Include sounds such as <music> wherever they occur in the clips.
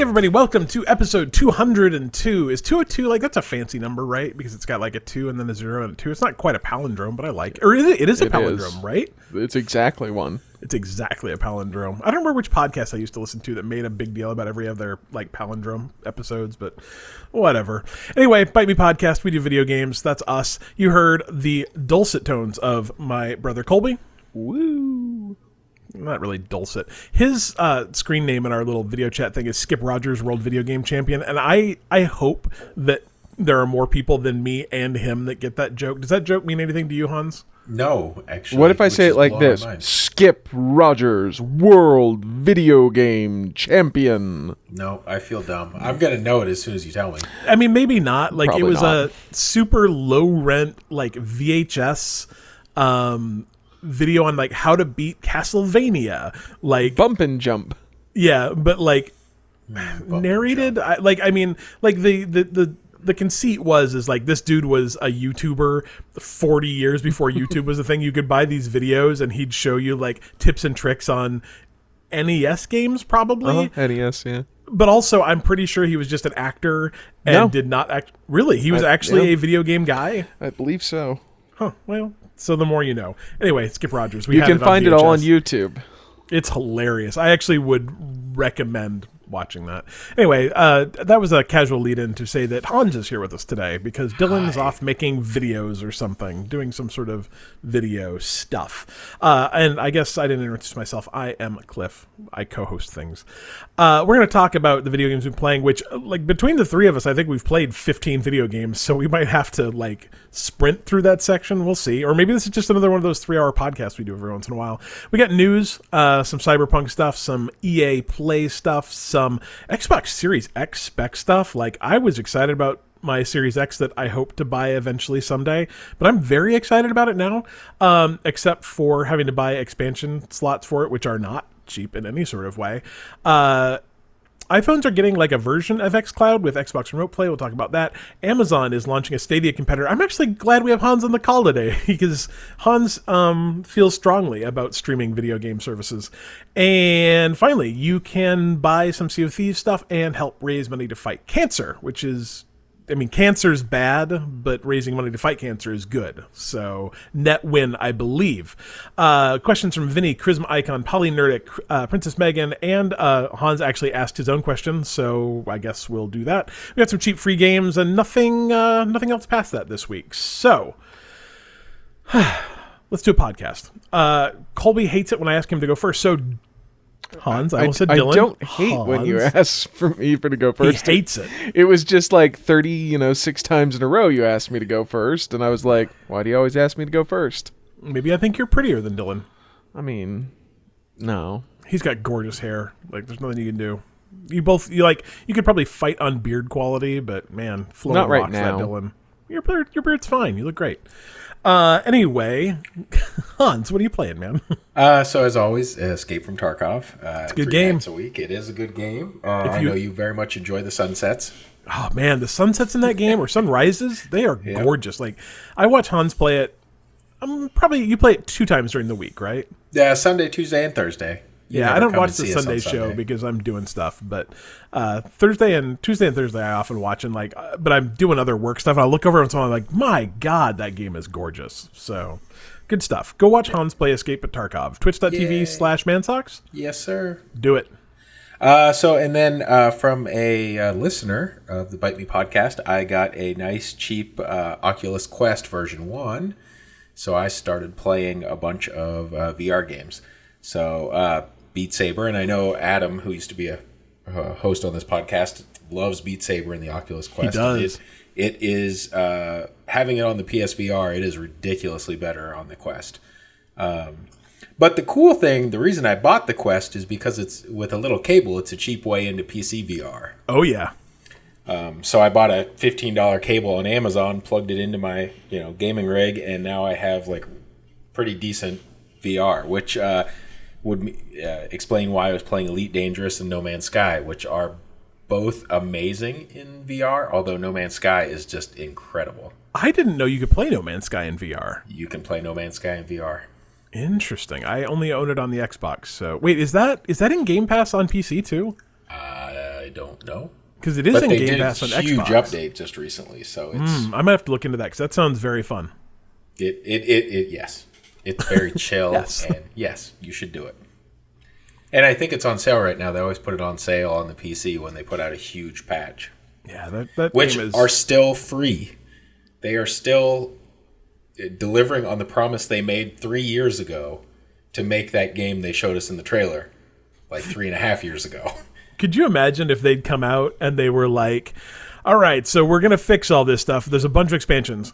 Hey everybody, welcome to episode 202. Is 202 like that's a fancy number, right? Because it's got like a 2 and then a 0 and a 2. It's not quite a palindrome, but I like it. Or is it? It is a It palindrome, is. right? It's exactly one. It's exactly a palindrome. I don't remember which podcast I used to listen to that made a big deal about every other like palindrome episodes, but whatever. Anyway, Bite Me Podcast, we do video games. That's us. You heard the dulcet tones of my brother Colby. Woo! Not really dulcet. His uh, screen name in our little video chat thing is Skip Rogers, World Video Game Champion, and I I hope that there are more people than me and him that get that joke. Does that joke mean anything to you, Hans? No, actually. What if I say it like this? Skip Rogers, World Video Game Champion. No, I feel dumb. I'm gonna know it as soon as you tell me. I mean, maybe not. Like it was not. a super low rent like VHS um, video on like how to beat Castlevania. Like Bump and jump. Yeah, but like Bump narrated, I, like I mean, like the the the. The conceit was is like this dude was a YouTuber 40 years before <laughs> YouTube was a thing. You could buy these videos and he'd show you like tips and tricks on NES games probably. Uh-huh. NES, yeah. But also I'm pretty sure he was just an actor and No. did not act really. He was I- actually yeah. a video game guy. I believe so. Huh. Well, so the more you know. Anyway, Skip Rogers. We You can it find it all on YouTube. It's hilarious. I actually would recommend watching that. Anyway, uh, that was a casual lead in to say that Hans is here with us today because Dylan's off making videos or something, doing some sort of video stuff. Uh, and I guess I didn't introduce myself. I am Cliff. I co host things. Uh, we're going to talk about the video games we've been playing, which, uh, like, between the three of us, I think we've played 15 video games. So we might have to, like, sprint through that section. We'll see. Or maybe this is just another one of those three hour podcasts we do every once in a while. We got news, uh, some cyberpunk stuff, some EA play stuff, some Xbox Series X spec stuff. Like, I was excited about my Series X that I hope to buy eventually someday, but I'm very excited about it now, um, except for having to buy expansion slots for it, which are not cheap in any sort of way. Uh, iPhones are getting like a version of xCloud with Xbox Remote Play. We'll talk about that. Amazon is launching a Stadia competitor. I'm actually glad we have Hans on the call today <laughs> because Hans um, feels strongly about streaming video game services. And finally, you can buy some Sea of Thieves stuff and help raise money to fight cancer, which is I mean, cancer is bad, but raising money to fight cancer is good. So net win, I believe. Uh, questions from Vinny, Charisma Icon, Polynerdic, uh, Princess Megan, and uh, Hans actually asked his own question, so I guess we'll do that. We got some cheap free games and nothing, uh, nothing else past that this week. So <sighs> let's do a podcast. Uh, Colby hates it when I ask him to go first. So Hans, I I, said I Dylan. don't hate when you ask for me for to go first. He hates it. It was just like 30, you know, six times in a row you asked me to go first. And I was like, why do you always ask me to go first? Maybe I think you're prettier than Dylan. I mean, no. He's got gorgeous hair. Like there's nothing you can do. You both you like you could probably fight on beard quality, but man, flow Not right rocks now. that Dylan. Your beard, your beard's fine. You look great. Uh, anyway, <laughs> Hans, what are you playing, man? Uh, so as always, Escape from Tarkov. Uh, it's a good game. Nights a week. It is a good game. Uh, If I you- know you very much enjoy the sunsets. oh man, the sunsets in that game or sunrises, they are gorgeous. Like I watch Hans play it. Um, probably you play it two times during the week, right? Yeah, Sunday, Tuesday, and Thursday. Yeah, I don't watch the Sunday show Sunday. because I'm doing stuff. But uh, Thursday and Tuesday and Thursday, I often watch and like, uh, but I'm doing other work stuff. And I look over and so I'm like, my god, that game is gorgeous. So good stuff. Go watch Hans play Escape at Tarkov. Twitch.tv slash Mansocks. Yes, sir. Do it. Uh, so, and then uh, from a uh, listener of the Bite Me podcast, I got a nice, cheap uh, Oculus Quest version 1. So I started playing a bunch of uh, VR games. So, uh, Beat Saber, and I know Adam, who used to be a uh, host on this podcast, loves Beat Saber and the Oculus Quest. does. It, it is, uh, having it on the PSVR, it is ridiculously better on the Quest. But the cool thing, the reason I bought the Quest is because it's with a little cable. It's a cheap way into PC VR. Oh yeah. So I bought a fifteen dollar cable on Amazon, plugged it into my you know gaming rig, and now I have like pretty decent VR, which uh, would uh, explain why I was playing Elite Dangerous and No Man's Sky, which are both amazing in VR. Although No Man's Sky is just incredible. I didn't know you could play No Man's Sky in VR. You can play No Man's Sky in VR. Interesting. I only own it on the Xbox. So wait, is that is that in Game Pass on PC too? I don't know. Because it is But in Game Pass a on huge Xbox. update just recently, so it's Hmm, I might have to look into that because that sounds very fun. it, it it it yes, it's very <laughs> chill, Yes. and yes, you should do it. And I think it's on sale right now. They always put it on sale on the PC when they put out a huge patch, Yeah, that, that which is. are still free. They are still uh, delivering on the promise they made three years ago to make that game they showed us in the trailer, like three and a half years ago. <laughs> Could you imagine if they'd come out and they were like, "All right, so we're gonna fix all this stuff. There's a bunch of expansions.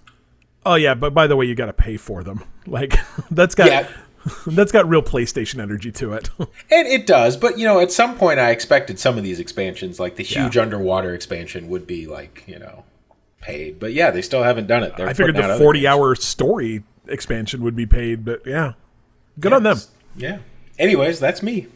Oh yeah, but by the way, you got to pay for them. <laughs> Like that's got Yeah. <laughs> that's got real PlayStation energy to it. <laughs> And it does, but you know, at some point, I expected some of these expansions, like the huge underwater expansion, would be like you know paid. But yeah, they still haven't done it. They're I figured the forty-hour story expansion would be paid, but yeah, good on them. Yeah. Anyways, that's me.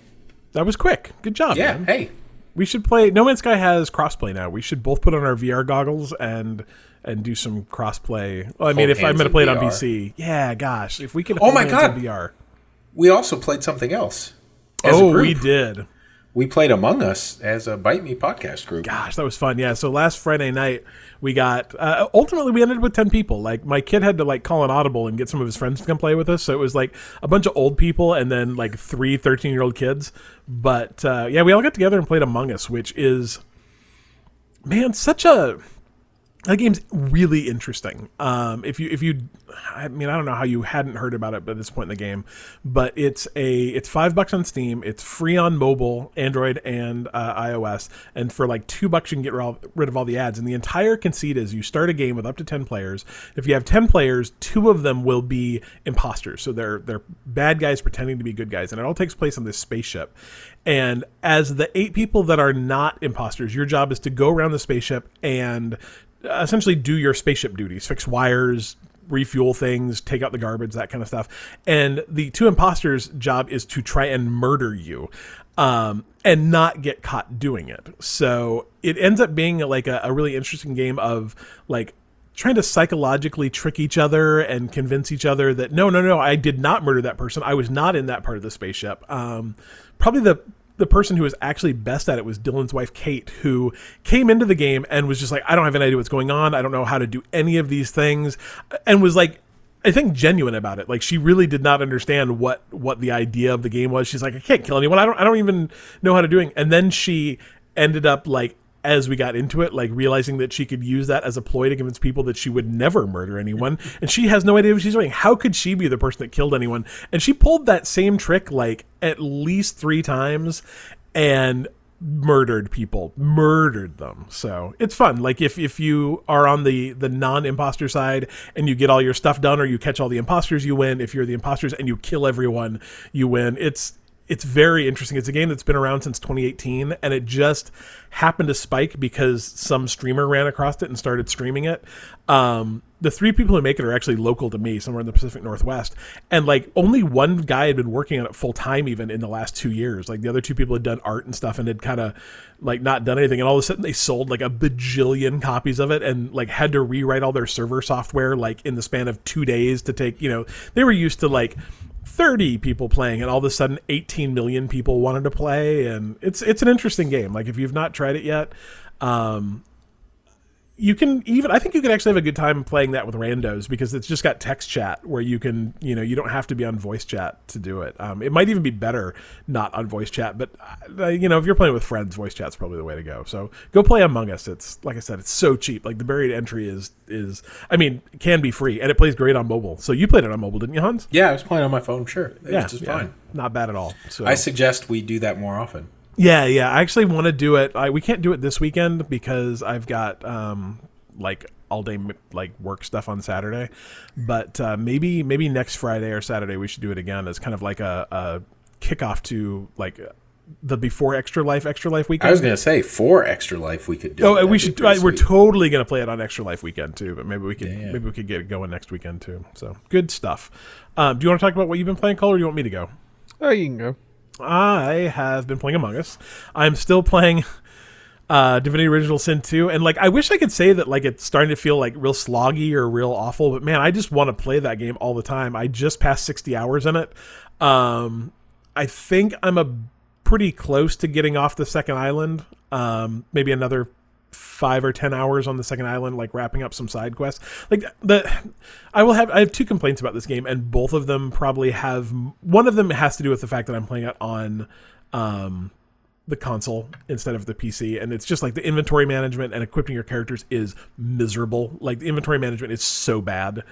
That was quick. Good job. Yeah. man. Hey. We should play. No Man's Sky has crossplay now. We should both put on our VR goggles and and do some crossplay. Well, I mean, Hold if I'm going to play it on VR. PC, yeah, gosh, if we could. Oh hold my hands God. in VR. We also played something else. as a Oh, group. we did. We played Among Us as a Bite Me podcast group. Gosh, that was fun. Yeah. So last Friday night, we got. Uh, ultimately, we ended up with ten people. Like my kid had to like call an audible and get some of his friends to come play with us. So it was like a bunch of old people and then like three 13 year old kids. But uh, yeah, we all got together and played Among Us, which is man such a that game's really interesting. Um, if you if you, I mean, I don't know how you hadn't heard about it by this point in the game, but it's a it's five bucks on Steam. It's free on mobile, Android, and uh, iOS. And for like two bucks, you can get ri- rid of all the ads. And the entire conceit is you start a game with up to ten players. If you have ten players, two of them will be imposters. So they're they're bad guys pretending to be good guys, and it all takes place on this spaceship. And as the eight people that are not imposters, your job is to go around the spaceship and essentially do your spaceship duties, fix wires, refuel things, take out the garbage, that kind of stuff. And the two imposters' job is to try and murder you. Um, and not get caught doing it. So it ends up being like a, a really interesting game of like trying to psychologically trick each other and convince each other that no, no, no, I did not murder that person. I was not in that part of the spaceship. Um, probably the the person who was actually best at it was Dylan's wife Kate, who came into the game and was just like, I don't have any idea what's going on. I don't know how to do any of these things, and was like. I think genuine about it. Like she really did not understand what what the idea of the game was. She's like, I can't kill anyone. I don't I don't even know how to do it. And then she ended up like as we got into it, like realizing that she could use that as a ploy to convince people that she would never murder anyone, and she has no idea what she's doing. How could she be the person that killed anyone? And she pulled that same trick like at least three times, and murdered people, murdered them. So it's fun. Like if if you are on the the non imposter side and you get all your stuff done, or you catch all the imposters, you win. If you're the imposters and you kill everyone, you win. It's it's very interesting. It's a game that's been around since 2018, and it just happened to spike because some streamer ran across it and started streaming it. Um, the three people who make it are actually local to me, somewhere in the Pacific Northwest, and like only one guy had been working on it full time even in the last two years. Like the other two people had done art and stuff and had kind of like not done anything, and all of a sudden they sold like a bajillion copies of it and like had to rewrite all their server software like in the span of two days to take. You know, they were used to like 30 people playing and all of a sudden 18 million people wanted to play and it's it's an interesting game. Like if you've not tried it yet um you can even I think you can actually have a good time playing that with randos because it's just got text chat where you can you know you don't have to be on voice chat to do it. Um, it might even be better not on voice chat, but uh, you know if you're playing with friends, voice chat's probably the way to go. So go play Among Us. It's like I said, it's so cheap. Like the buried entry is is I mean can be free and it plays great on mobile. So you played it on mobile, didn't you, Hans? Yeah, I was playing on my phone. Sure, it Yeah, was just yeah. fine. not bad at all. So I suggest we do that more often. Yeah, yeah. I actually want to do it. I, we can't do it this weekend because I've got um, like all day like work stuff on Saturday. But uh, maybe maybe next Friday or Saturday we should do it again as kind of like a, a kickoff to like the before Extra Life Extra Life weekend. I was gonna say for extra life we could do. Oh, it. and we should. be pretty I, we're totally gonna play it on Extra Life weekend too. But maybe we could. Yeah. Maybe we could get it going next weekend too. So good stuff. Um, do you want to talk about what you've been playing, Cole, or do you want me to go? Oh, you can go. I have been playing Among Us. I'm still playing <laughs> uh, Divinity Original Sin 2, and like I wish I could say that like it's starting to feel like real sloggy or real awful, but man, I just want to play that game all the time. I just passed 60 hours in it. Um, I think I'm a pretty close to getting off the second island. Um, maybe another five or ten hours on the second island, like wrapping up some side quests. Like the, I will have I have two complaints about this game, and both of them probably have one of them has to do with the fact that I'm playing it on, um, the console instead of the PC, and it's just like the inventory management and equipping your characters is miserable. Like the inventory management is so bad,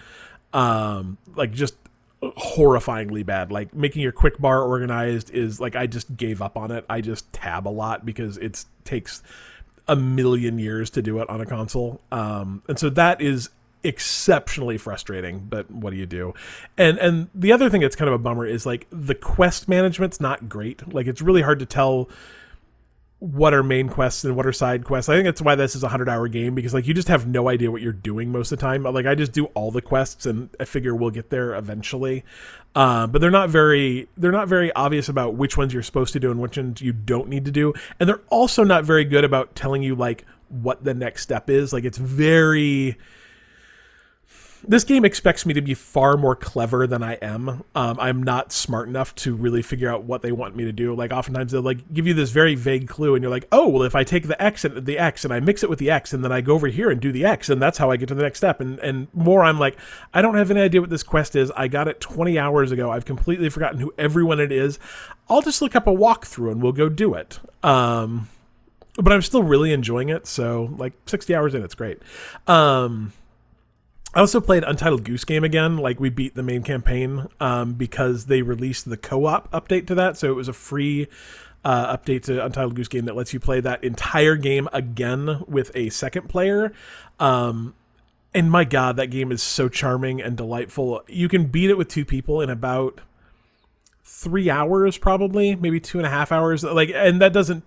um, like just horrifyingly bad. Like making your quick bar organized is like I just gave up on it. I just tab a lot because it takes a million years to do it on a console. Um, and so that is exceptionally frustrating but what do you do and and the other thing that's kind of a bummer is like the quest management's not great like it's really hard to tell what are main quests and what are side quests. I think that's why this is a hundred hour game because like you just have no idea what you're doing most of the time. Like I just do all the quests and I figure we'll get there eventually. Uh, but they're not very they're not very obvious about which ones you're supposed to do and which ones you don't need to do. And they're also not very good about telling you like what the next step is. Like it's very this game expects me to be far more clever than I am. Um, I'm not smart enough to really figure out what they want me to do. Like oftentimes they'll like give you this very vague clue, and you're like, oh, well, if I take the X and the X and I mix it with the X, and then I go over here and do the X, and that's how I get to the next step. And and more, I'm like, I don't have any idea what this quest is. I got it 20 hours ago. I've completely forgotten who everyone it is. I'll just look up a walkthrough and we'll go do it. Um, but I'm still really enjoying it. So like 60 hours in, it's great. Um, I also played Untitled Goose Game again. Like we beat the main campaign um, because they released the co-op update to that, so it was a free uh, update to Untitled Goose Game that lets you play that entire game again with a second player. Um, and my God, that game is so charming and delightful. You can beat it with two people in about three hours, probably maybe two and a half hours. Like, and that doesn't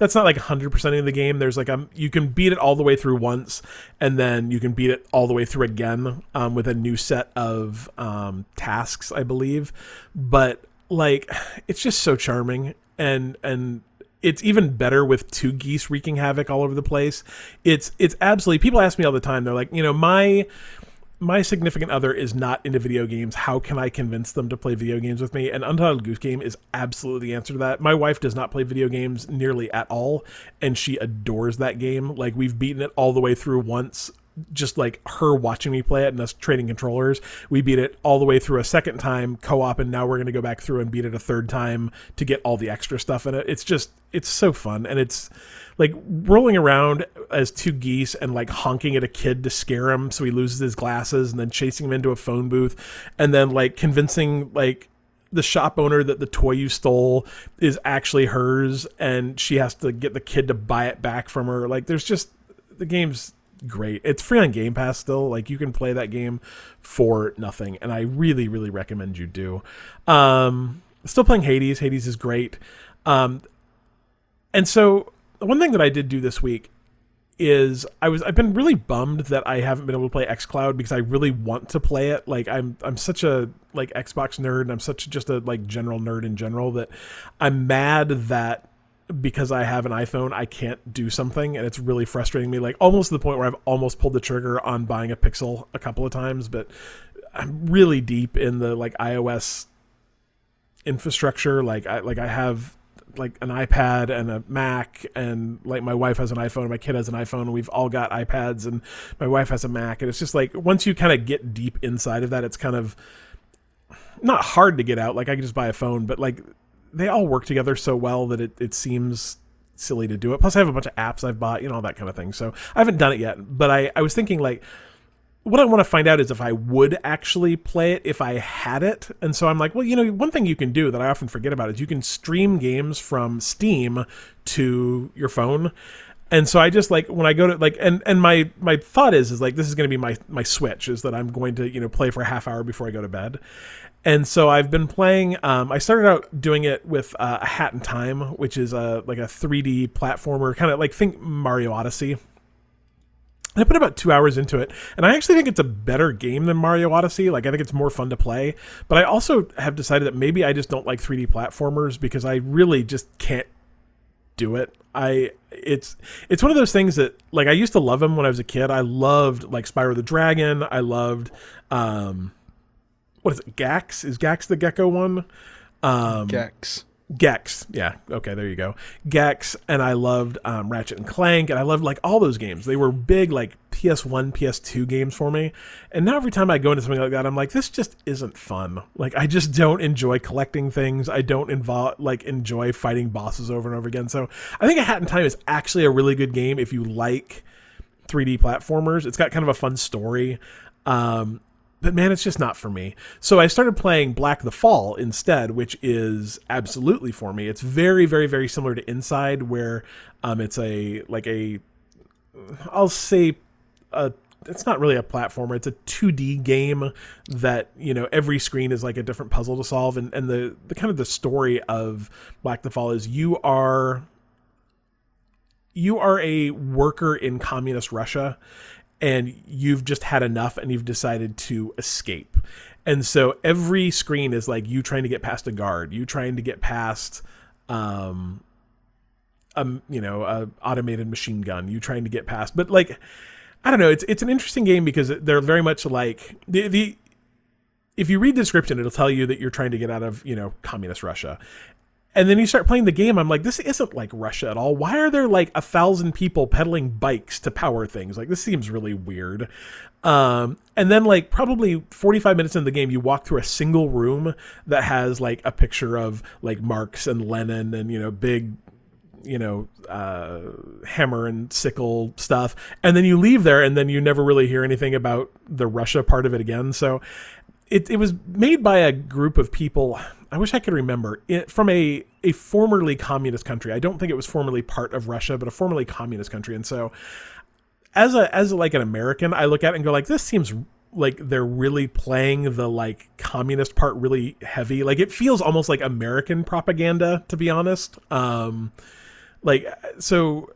that's not like 100% of the game. There's like um you can beat it all the way through once and then you can beat it all the way through again um, with a new set of um, tasks, I believe. But like it's just so charming and and it's even better with two geese wreaking havoc all over the place. It's it's absolutely people ask me all the time. They're like, you know, my my significant other is not into video games. How can I convince them to play video games with me? And Untitled Goose Game is absolutely the answer to that. My wife does not play video games nearly at all, and she adores that game. Like we've beaten it all the way through once just like her watching me play it and us trading controllers. We beat it all the way through a second time co-op and now we're going to go back through and beat it a third time to get all the extra stuff in it. It's just it's so fun and it's like rolling around as two geese and like honking at a kid to scare him so he loses his glasses and then chasing him into a phone booth and then like convincing like the shop owner that the toy you stole is actually hers and she has to get the kid to buy it back from her. Like there's just the game's great. It's free on game pass still. Like you can play that game for nothing and i really really recommend you do. Um still playing hades. Hades is great. Um and so one thing that I did do this week is I was I've been really bummed that I haven't been able to play XCloud because I really want to play it. Like I'm I'm such a like Xbox nerd and I'm such just a like general nerd in general that I'm mad that because I have an iPhone I can't do something. And it's really frustrating me like almost to the point where I've almost pulled the trigger on buying a Pixel a couple of times. But I'm really deep in the like iOS infrastructure. Like I like I have like an iPad and a Mac, and like my wife has an iPhone, my kid has an iPhone, and we've all got iPads, and my wife has a Mac, and it's just like once you kind of get deep inside of that, it's kind of not hard to get out. Like I can just buy a phone, but like they all work together so well that it, it seems silly to do it. Plus, I have a bunch of apps I've bought, you know, all that kind of thing. So I haven't done it yet, but I, I was thinking like what I want to find out is if I would actually play it if I had it. And so I'm like, well, you know, one thing you can do that I often forget about is you can stream games from Steam to your phone. And so I just like when I go to like and and my my thought is is like this is going to be my my switch is that I'm going to, you know, play for a half hour before I go to bed. And so I've been playing. Um, I started out doing it with uh, a Hat in Time, which is a like a 3D platformer, kind of like think Mario Odyssey. I put about two hours into it, and I actually think it's a better game than Mario Odyssey. Like, I think it's more fun to play. But I also have decided that maybe I just don't like 3D platformers because I really just can't do it. I it's it's one of those things that like I used to love them when I was a kid. I loved like Spyro the Dragon. I loved um what is it? Gax is Gax the Gecko one? Um, Gex. Gex, yeah, okay, there you go. Gex, and I loved um, Ratchet and Clank, and I loved like all those games. They were big like PS1, PS2 games for me. And now every time I go into something like that, I'm like, this just isn't fun. Like I just don't enjoy collecting things. I don't involve like enjoy fighting bosses over and over again. So I think A Hat in Time is actually a really good game if you like 3D platformers. It's got kind of a fun story. Um, but man, it's just not for me. So I started playing Black the Fall instead, which is absolutely for me. It's very, very, very similar to Inside, where um, it's a like a, I'll say, a it's not really a platformer. It's a 2D game that you know every screen is like a different puzzle to solve, and and the the kind of the story of Black the Fall is you are you are a worker in communist Russia and you've just had enough and you've decided to escape. And so every screen is like you trying to get past a guard, you trying to get past um a you know, a automated machine gun, you trying to get past but like I don't know, it's it's an interesting game because they're very much like the the if you read the description, it'll tell you that you're trying to get out of, you know, communist Russia. And then you start playing the game. I'm like, this isn't like Russia at all. Why are there like a thousand people pedaling bikes to power things? Like, this seems really weird. Um, and then, like, probably 45 minutes in the game, you walk through a single room that has like a picture of like Marx and Lenin and, you know, big, you know, uh, hammer and sickle stuff. And then you leave there and then you never really hear anything about the Russia part of it again. So it, it was made by a group of people I wish I could remember it, from a a formerly communist country. I don't think it was formerly part of Russia, but a formerly communist country. And so, as a as a, like an American, I look at it and go like, this seems like they're really playing the like communist part really heavy. Like it feels almost like American propaganda, to be honest. Um, like so.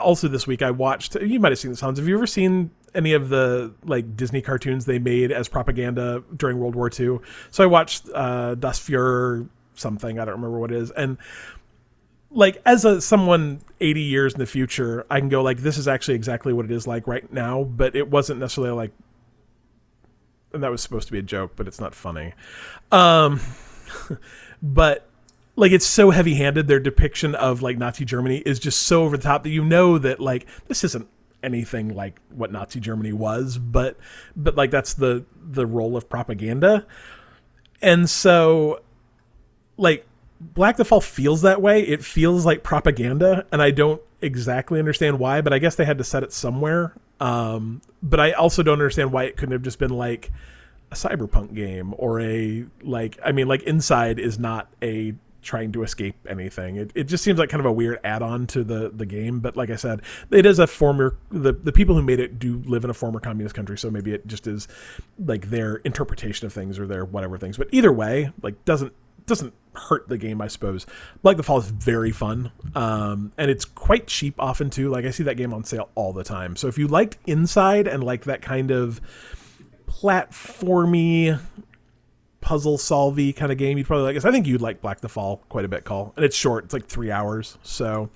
Also, this week I watched. You might have seen this, Hans. Have you ever seen any of the like Disney cartoons they made as propaganda during World War II. So I watched uh, Das Fuhrer something I don't remember what it is, and like as a someone 80 years in the future, I can go like this is actually exactly what it is like right now, but it wasn't necessarily like. And that was supposed to be a joke, but it's not funny. Um, <laughs> but like it's so heavy-handed their depiction of like Nazi Germany is just so over the top that you know that like this isn't anything like what Nazi Germany was, but but like that's the the role of propaganda. And so like Black the Fall feels that way. It feels like propaganda and I don't exactly understand why, but I guess they had to set it somewhere. Um but I also don't understand why it couldn't have just been like a cyberpunk game or a like I mean like Inside is not a trying to escape anything. It, it just seems like kind of a weird add-on to the the game. But like I said, it is a former the the people who made it do live in a former communist country, so maybe it just is like their interpretation of things or their whatever things. But either way, like doesn't doesn't hurt the game, I suppose. Like the Fall is very fun, um, and it's quite cheap often too. Like I see that game on sale all the time. So if you liked Inside and like that kind of platformy puzzle solvey kind of game you'd probably like this. I think you'd like Black the Fall quite a bit, Call. And it's short. It's like three hours. So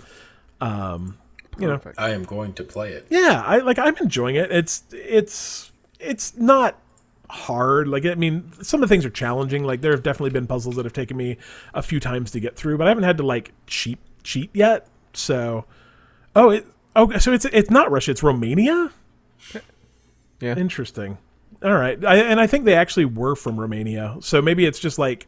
um you know I am going to play it. Yeah, I like I'm enjoying it. It's it's it's not hard. Like I mean, some of the things are challenging. Like there have definitely been puzzles that have taken me a few times to get through, but I haven't had to like cheat cheat yet. So Oh, it okay, so it's it's not Russia, it's Romania? Yeah. Interesting. All right, I, and I think they actually were from Romania, so maybe it's just like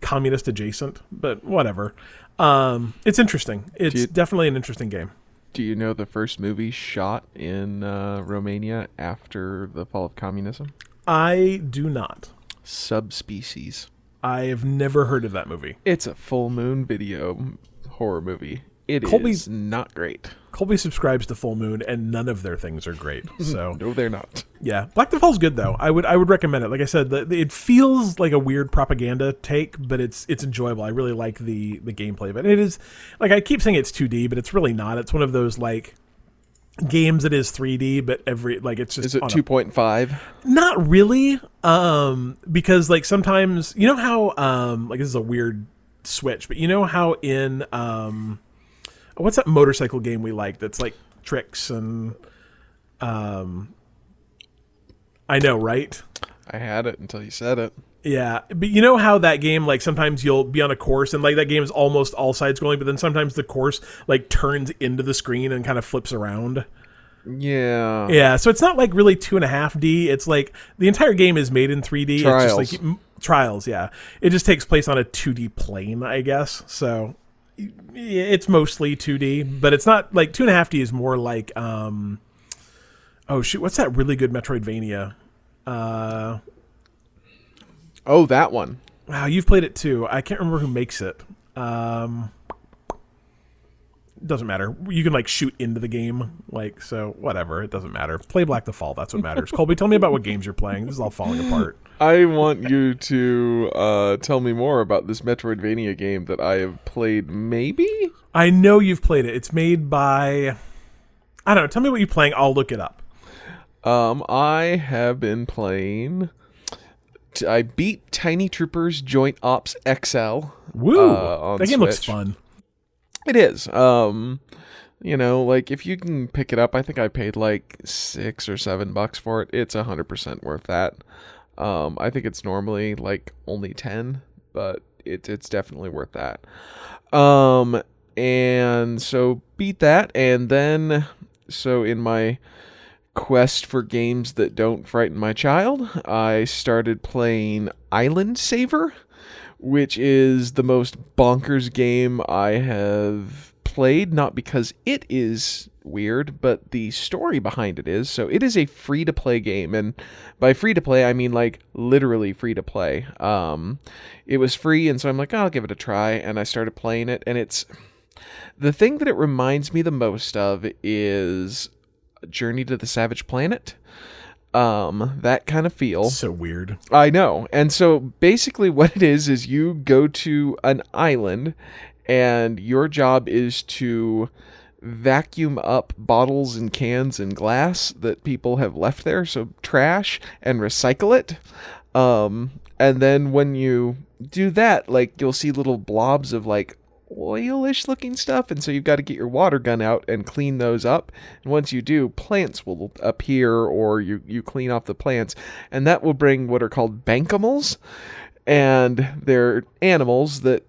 communist adjacent, but whatever. Um, it's interesting. It's you- definitely an interesting game. Do you know the first movie shot in uh, Romania after the fall of communism? I do not. Subspecies. I have never heard of that movie. It's a full moon video horror movie. It is Colby's- not great. Colby subscribes to Full Moon, and none of their things are great. <laughs> So No, they're not. yeah, Black the Fall's good though. I would I would recommend it. Like I said, the, the- it feels like a weird propaganda take, but it's it's enjoyable. I really like the the gameplay of it. And it is like I keep saying it's 2D, but it's really not. It's one of those like games that is 3D, but every like it's just Is it 2.5? not really um because like sometimes you know how um like this is a weird switch but you know how in um what's that motorcycle game we like that's like tricks and um i know right I had it until you said it. Yeah, but you know how that game like sometimes you'll be on a course and like that game is almost all side scrolling, but then sometimes the course like turns into the screen and kind of flips around. Yeah. Yeah, so it's not like really two and a half D. It's like the entire game is made in 3D. It's Trials. just like m- trials. Yeah, it just takes place on a 2D plane, I guess. So it's mostly 2D, but it's not like two and a half D is more like um. Oh shoot! What's that really good Metroidvania? Uh, Oh, that one. wow, you've played it too. I can't remember who makes it. Um, doesn't matter. You can like shoot into the game, like so. Whatever, it doesn't matter. Play Black the Fall. That's what matters. Colby, tell me about what games you're playing. This is all falling apart. I want you to uh, tell me more about this Metroidvania game that I have played. Maybe. I know you've played it. It's made by. I don't know. Tell me what you're playing. I'll look it up. Um, I have been playing. t- I beat Tiny Troopers Joint Ops XL. Woo! uh, that game looks fun. It is. Um, you know, like if you can pick it up, I think I paid like six or seven bucks for it. It's a hundred percent worth that. Um, I think it's normally like only ten, but it, it's definitely worth that. Um, and so beat that, and then so in my quest for games that don't frighten my child, I started playing Island Saver which is the most bonkers game I have played, not because it is weird, but the story behind it is. So it is a free to play game, and by free to play I mean like literally free to play. Um, it was free, and so I'm like, oh, I'll give it a try, and I started playing it, and it's the thing that it reminds me the most of is Journey to the Savage Planet. Um, that kind of feel. So weird. I know. And so basically, <laughs> what it is is you go to an island, and your job is to vacuum up bottles and cans and glass that people have left there, so trash, and recycle it. Um, and then when you do that, like you'll see little blobs of like oilish looking stuff, and so you've got to get your water gun out and clean those up. And once you do, plants will appear, or you you clean off the plants, and that will bring what are called bankimals, and they're animals that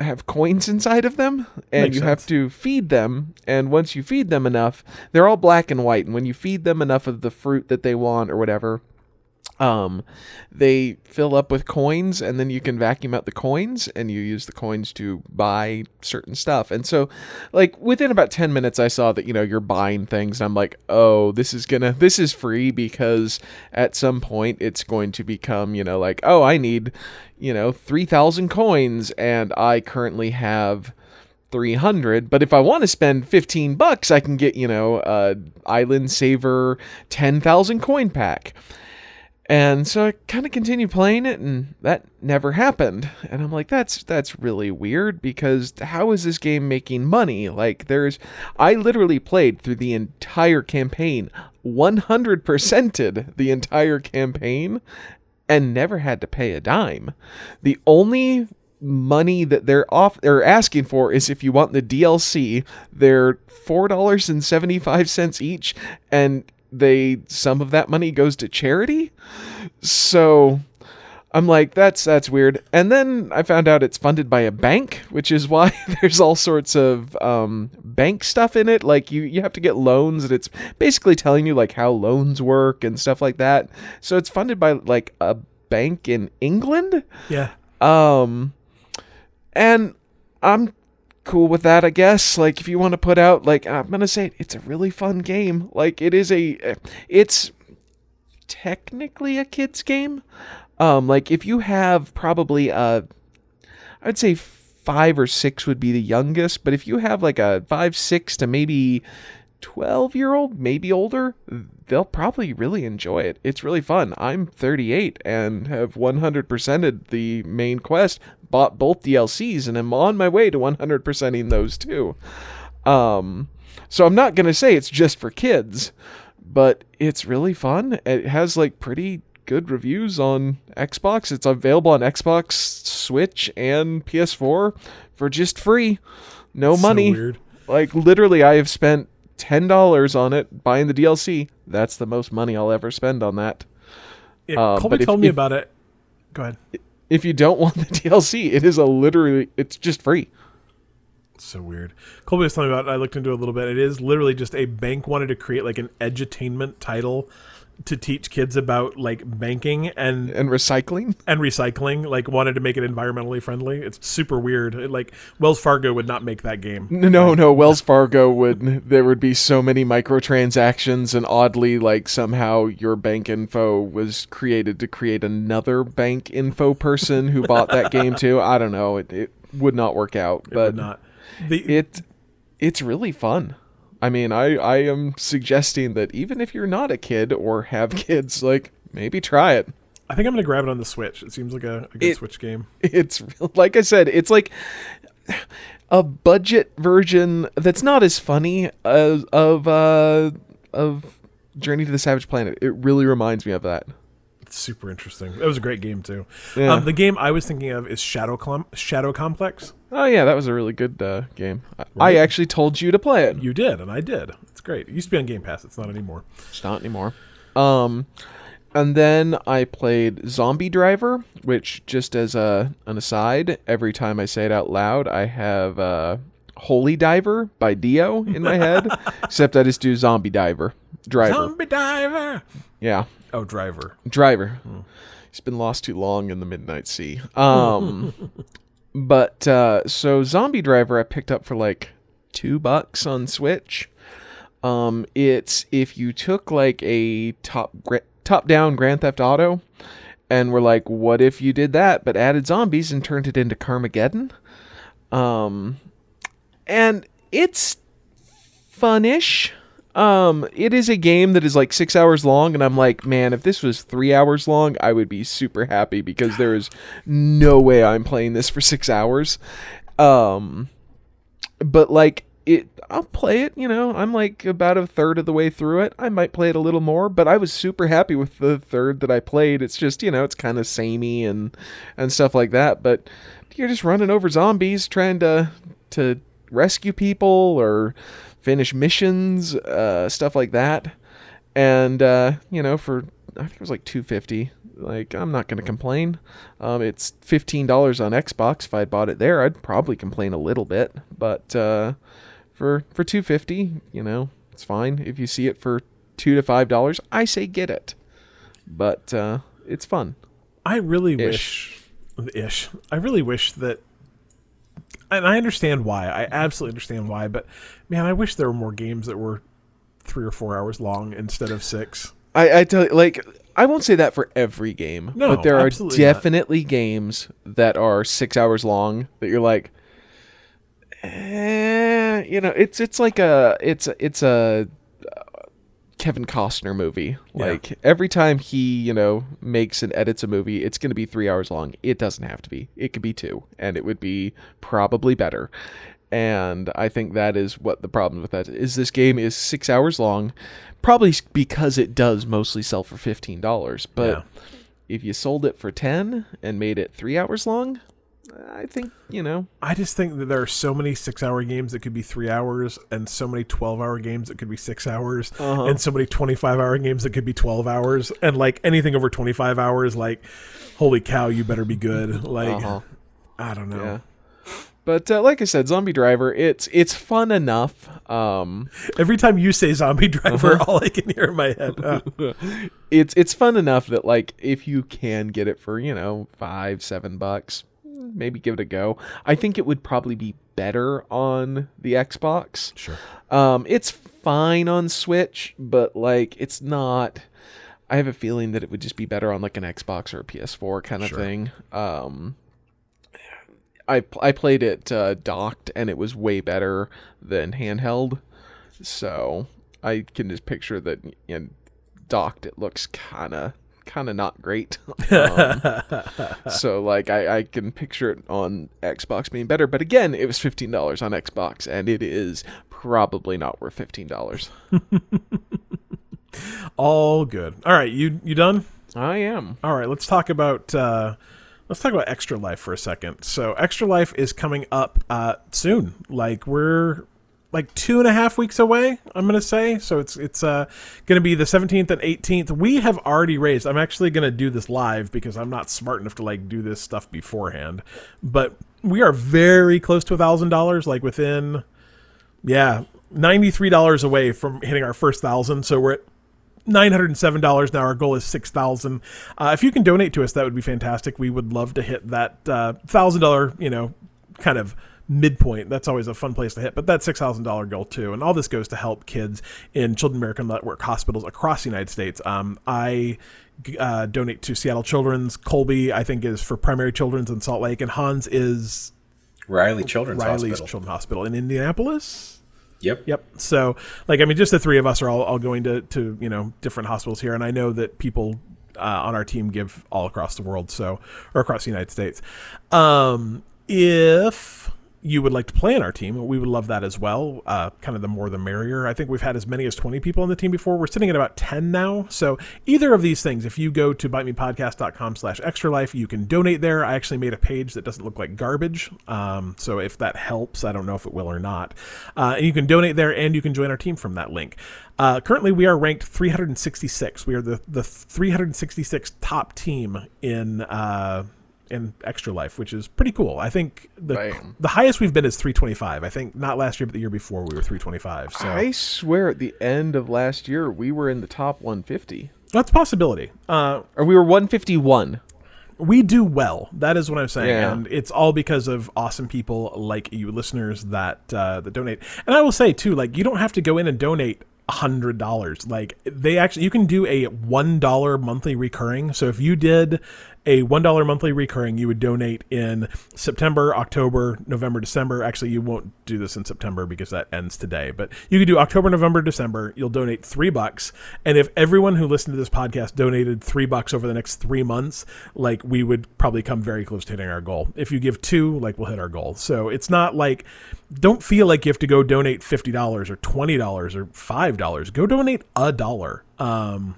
have coins inside of them and Makes you have to feed them and once you feed them enough they're all black and white and when you feed them enough of the fruit that they want or whatever um they fill up with coins and then you can vacuum out the coins and you use the coins to buy certain stuff. And so like within about 10 minutes i saw that you know you're buying things and i'm like oh this is gonna this is free because at some point it's going to become you know like oh i need you know 3000 coins and i currently have 300 but if i want to spend 15 bucks i can get you know a island saver 10000 coin pack and so I kind of continued playing it, and that never happened. And I'm like, that's that's really weird because how is this game making money? Like, there's, I literally played through the entire campaign, 100%ed the entire campaign, and never had to pay a dime. The only money that they're off they're asking for is if you want the DLC, they're four dollars and seventy five cents each, and they some of that money goes to charity. So I'm like, that's that's weird. And then I found out it's funded by a bank, which is why <laughs> there's all sorts of um, bank stuff in it. Like you you have to get loans, and it's basically telling you like how loans work and stuff like that. So it's funded by like a bank in England. Yeah. Um, and I'm cool with that, I guess. Like, if you want to put out, like, I'm gonna say it, it's a really fun game. Like, it is a, it's technically a kids game. Um, like if you have probably uh, I'd say five or six would be the youngest, but if you have like a five, six to maybe 12 year old, maybe older, they'll probably really enjoy it. It's really fun. I'm 38 and have 100%ed the main quest, bought both DLCs, and am on my way to 100%ing those too. Um, so I'm not going to say it's just for kids, but it's really fun. It has like pretty good reviews on Xbox. It's available on Xbox, Switch, and PS4 for just free. No So money. weird. Like literally, I have spent ten dollars on it buying the DLC. That's the most money I'll ever spend on that. Yeah, Uh, Colby if- told me if- about it. Go ahead. If you don't want the DLC, it is a literally it's just free. So weird. Colby was telling me about it. I looked into it a little bit. It is literally just a bank wanted to create like an edutainment title to teach kids about like banking and And recycling? and recycling. Like wanted to make it environmentally friendly. It's super weird. It, like Wells Fargo would not make that game. No, no, Wells Fargo would there would be so many microtransactions and oddly like somehow your bank info was created to create another bank info person who bought that game too. I don't know. It it would not work out, It but would not. The, it it's really fun. I mean, I I am suggesting that even if you're not a kid or have <laughs> kids, like maybe try it. I think I'm gonna grab it on the Switch. It seems like a, a good It- Switch game. It's <laughs> like I said, it's like a budget version that's not as funny as of uh of Journey to the Savage Planet. It really reminds me of that. It's super interesting. That was a great game too. Yeah. Um, the game I was thinking of is Shadow Shadow Complex. Oh yeah, that was a really good uh, game. I, I actually told you to play it. You did, and I did. It's great. It used to be on Game Pass. It's not anymore. It's not anymore. Um, and then I played Zombie Driver, which just as a an aside, every time I say it out loud, I have uh, Holy Diver by Dio in my head, <laughs> except I just do Zombie Diver. Driver. Zombie Diver. yeah, Oh, Driver. Driver. He's been lost too long in the midnight sea. Um, <laughs> but uh, so Zombie Driver I picked up for like two bucks on Switch. Um, it's if you took like a top top down Grand Theft Auto, and were like, what if you did that but added zombies and turned it into Carmageddon? Um, and it's funish. Um, it is a game that is like six hours long, and I'm like, man, if this was three hours long, I would be super happy because there is no way I'm playing this for six hours. Um, but like it, I'll play it. You know, I'm like about a third of the way through it. I might play it a little more, but I was super happy with the third that I played. It's just you know, it's kind of samey and and stuff like that. But you're just running over zombies, trying to to rescue people or finish missions, uh, stuff like that. And uh, you know, for I think it was like two fifty. Like I'm not gonna complain. Um, it's fifteen dollars on Xbox. If I bought it there, I'd probably complain a little bit. But uh, for for two fifty, you know, it's fine. If you see it for two to five dollars, I say get it. But uh, it's fun. I really Ish. wish, ish. I really wish that, and I understand why. I absolutely understand why. But man, I wish there were more games that were three or four hours long instead of six. I, I tell you, like, I won't say that for every game, No, but there are absolutely not. definitely games that are six hours long that you're like, eh, you know, it's it's like a it's it's a Kevin Costner movie. Yeah. Like every time he you know makes and edits a movie, it's going to be three hours long. It doesn't have to be. It could be two, and it would be probably better. And I think that is what the problem with that is. This game is six hours long, probably because it does mostly sell for fifteen dollars. But Yeah. if you sold it for ten and made it three hours long, I think you know. I just think that there are so many six-hour games that could be three hours, and so many twelve-hour games that could be six hours, Uh-huh. and so many twenty-five-hour games that could be twelve hours, and like anything over twenty-five hours, like, holy cow, you better be good. Like, Uh-huh. I don't know. Yeah. But uh, like I said, Zombie Driver, it's it's fun enough. Um, Every time you say Zombie <laughs> Driver, Uh-huh. all I can hear in my head. uh, <laughs> it's it's fun enough that like if you can get it for you know five seven bucks, maybe give it a go. I think it would probably be better on the Xbox. sure. Um, it's fine on Switch, but like it's not. I have a feeling that it would just be better on like an Xbox or a PS4 kind of Sure. thing. Um, I I played it uh, docked and it was way better than handheld, so I can just picture that know, docked it looks kind of kind of not great. <laughs> <laughs> um, so like I, I can picture it on Xbox being better, but again, it was fifteen dollars on Xbox, and it is probably not worth fifteen dollars. <laughs> All good. All right, you you done? I am. All right, let's talk about uh, let's talk about Extra Life for a second. So, Extra Life is coming up uh, soon. Like we're like two and a half weeks away. I'm gonna say so. It's it's uh, gonna be the 17th and 18th. We have already raised. I'm actually gonna do this live because I'm not smart enough to like do this stuff beforehand. But we are very close to a thousand dollars. Like within, yeah, ninety three dollars away from hitting our first thousand. So we're at nine hundred and seven dollars now. Our goal is six thousand. Uh, if you can donate to us, that would be fantastic. We would love to hit that uh, thousand dollar, you know, kind of midpoint. That's always a fun place to hit. But that six thousand dollar goal too, and all this goes to help kids in Children's Miracle Network hospitals across the United States. Um, I uh, donate to Seattle Children's. Colby, I think, is for Primary Children's in Salt Lake, and Hans is Riley Children's Riley's Hospital. Children's Hospital in Indianapolis. Yep. Yep. So, like, I mean, just the three of us are all, all going to, to, you know, different hospitals here. And I know that people uh, on our team give all across the world, so, or across the United States. Um, if you would like to play in our team, we would love that as well. Uh, kind of the more the merrier. I think we've had as many as 20 people on the team before. We're sitting at about 10 now. So either of these things, if you go to bitemepodcast.com slash extra life, you can donate there. I actually made a page that doesn't look like garbage. Um, so if that helps, I don't know if it will or not. Uh, and you can donate there and you can join our team from that link. Uh, currently, we are ranked 366. We are the, the 366th top team in uh, in Extra Life, which is pretty cool. I think the the highest we've been is 325. I think not last year, but the year before we were 325. So I swear at the end of last year we were in the top 150. that's a possibility. Uh, Or we were 151. we do well. That is what I'm saying, Yeah. and it's all because of awesome people like you listeners that uh, that donate. And I will say too, like you don't have to go in and donate hundred dollars. Like they actually, you can do a one dollar monthly recurring. So if you did a one dollar monthly recurring, you would donate in September, October, November, December. Actually, you won't do this in September because that ends today. But you could do October, November, December. You'll donate three bucks, and if everyone who listened to this podcast donated three bucks over the next three months, like we would probably come very close to hitting our goal. If you give two, like we'll hit our goal. So it's not like don't feel like you have to go donate fifty dollars or twenty dollars or five dollars. Go donate a dollar. Um,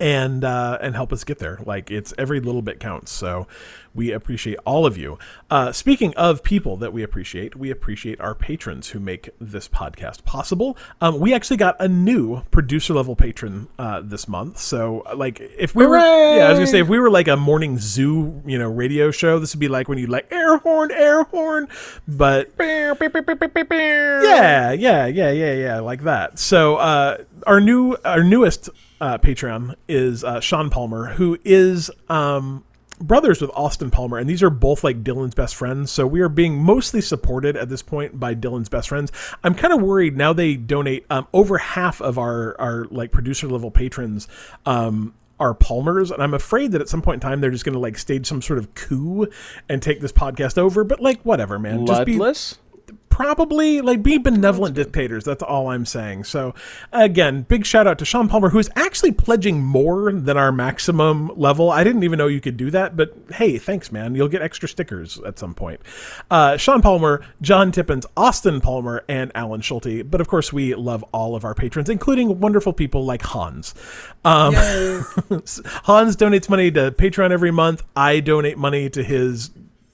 and uh, and help us get there. Like it's every little bit counts. So we appreciate all of you. Uh, speaking of people that we appreciate, we appreciate our patrons who make this podcast possible. Um, we actually got a new producer level patron uh, this month. So like if we were yeah, I was gonna say if we were like a morning zoo you know radio show, this would be like when you like air horn, air horn, but yeah, yeah, yeah, yeah, yeah, like that. So uh, our new, our newest uh, Patreon is uh, Sean Palmer, who is um, brothers with Austin Palmer, and these are both like Dylan's best friends. So we are being mostly supported at this point by Dylan's best friends. I'm kind of worried now. They donate um, over half of our our like producer level patrons. Um, are Palmers, and I'm afraid that at some point in time they're just going to like stage some sort of coup and take this podcast over. But like, whatever, man. Just be Bloodless? Probably like be benevolent dictators that's all i'm saying. So again big shout out to sean palmer who is actually pledging more than our maximum level. I didn't even know you could do that but hey thanks man. You'll get extra stickers at some point. Uh, sean palmer john tippins austin palmer and alan schulte. But of course we love all of our patrons including wonderful people like hans. Um, <laughs> hans donates money to patreon every month. I donate money to his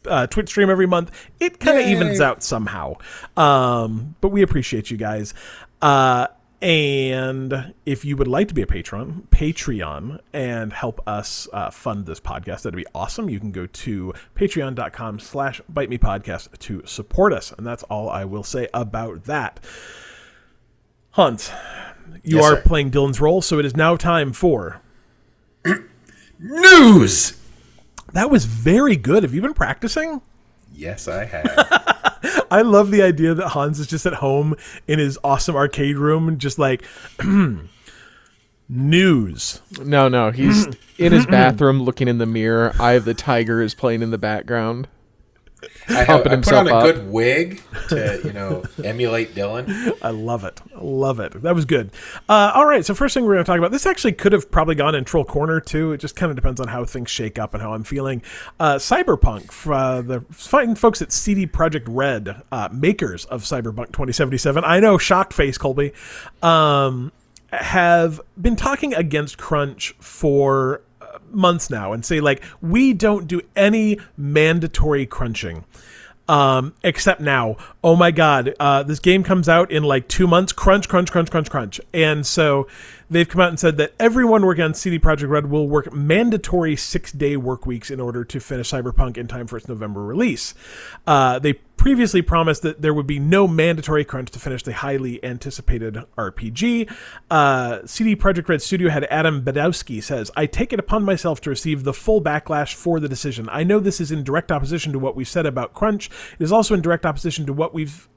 uh, Twitch stream every month. It kind of evens out somehow. Um, but we appreciate you guys. Uh, and if you would like to be a patron, Patreon, and help us uh, fund this podcast, that'd be awesome. You can go to patreon.com slash bite me podcast to support us. And that's all I will say about that. Hunt, you Yes, are sir. playing Dylan's role, so it is now time for. <clears throat> News. That was very good. Have you been practicing? Yes, I have. <laughs> I love the idea that Hans is just at home in his awesome arcade room and just like <clears throat> news. No, no. He's <clears throat> in his bathroom looking in the mirror. Eye of the Tiger is playing in the background. I, have, I put on a up. good wig to, you know, emulate Dylan. <laughs> I love it. I love it. That was good. Uh, all right. So first thing we're going to talk about. This actually could have probably gone in Troll Corner too. It just kind of depends on how things shake up and how I'm feeling. Uh, Cyberpunk. Uh, the fine folks at CD Projekt Red, uh, makers of Cyberpunk 2077. I know, shocked face, Colby. Um, have been talking against crunch for months now and say like we don't do any mandatory crunching Um, except now, oh my god, uh, this game comes out in like two months. Crunch, crunch, crunch, crunch, crunch. And so they've come out and said that everyone working on CD Projekt Red will work mandatory six day work weeks in order to finish Cyberpunk in time for its November release. Uh, they previously promised that there would be no mandatory crunch to finish the highly anticipated RPG. Uh, CD Projekt Red Studio head Adam Badowski says, I take it upon myself to receive the full backlash for the decision. I know this is in direct opposition to what we've said about crunch. It is also in direct opposition to what we've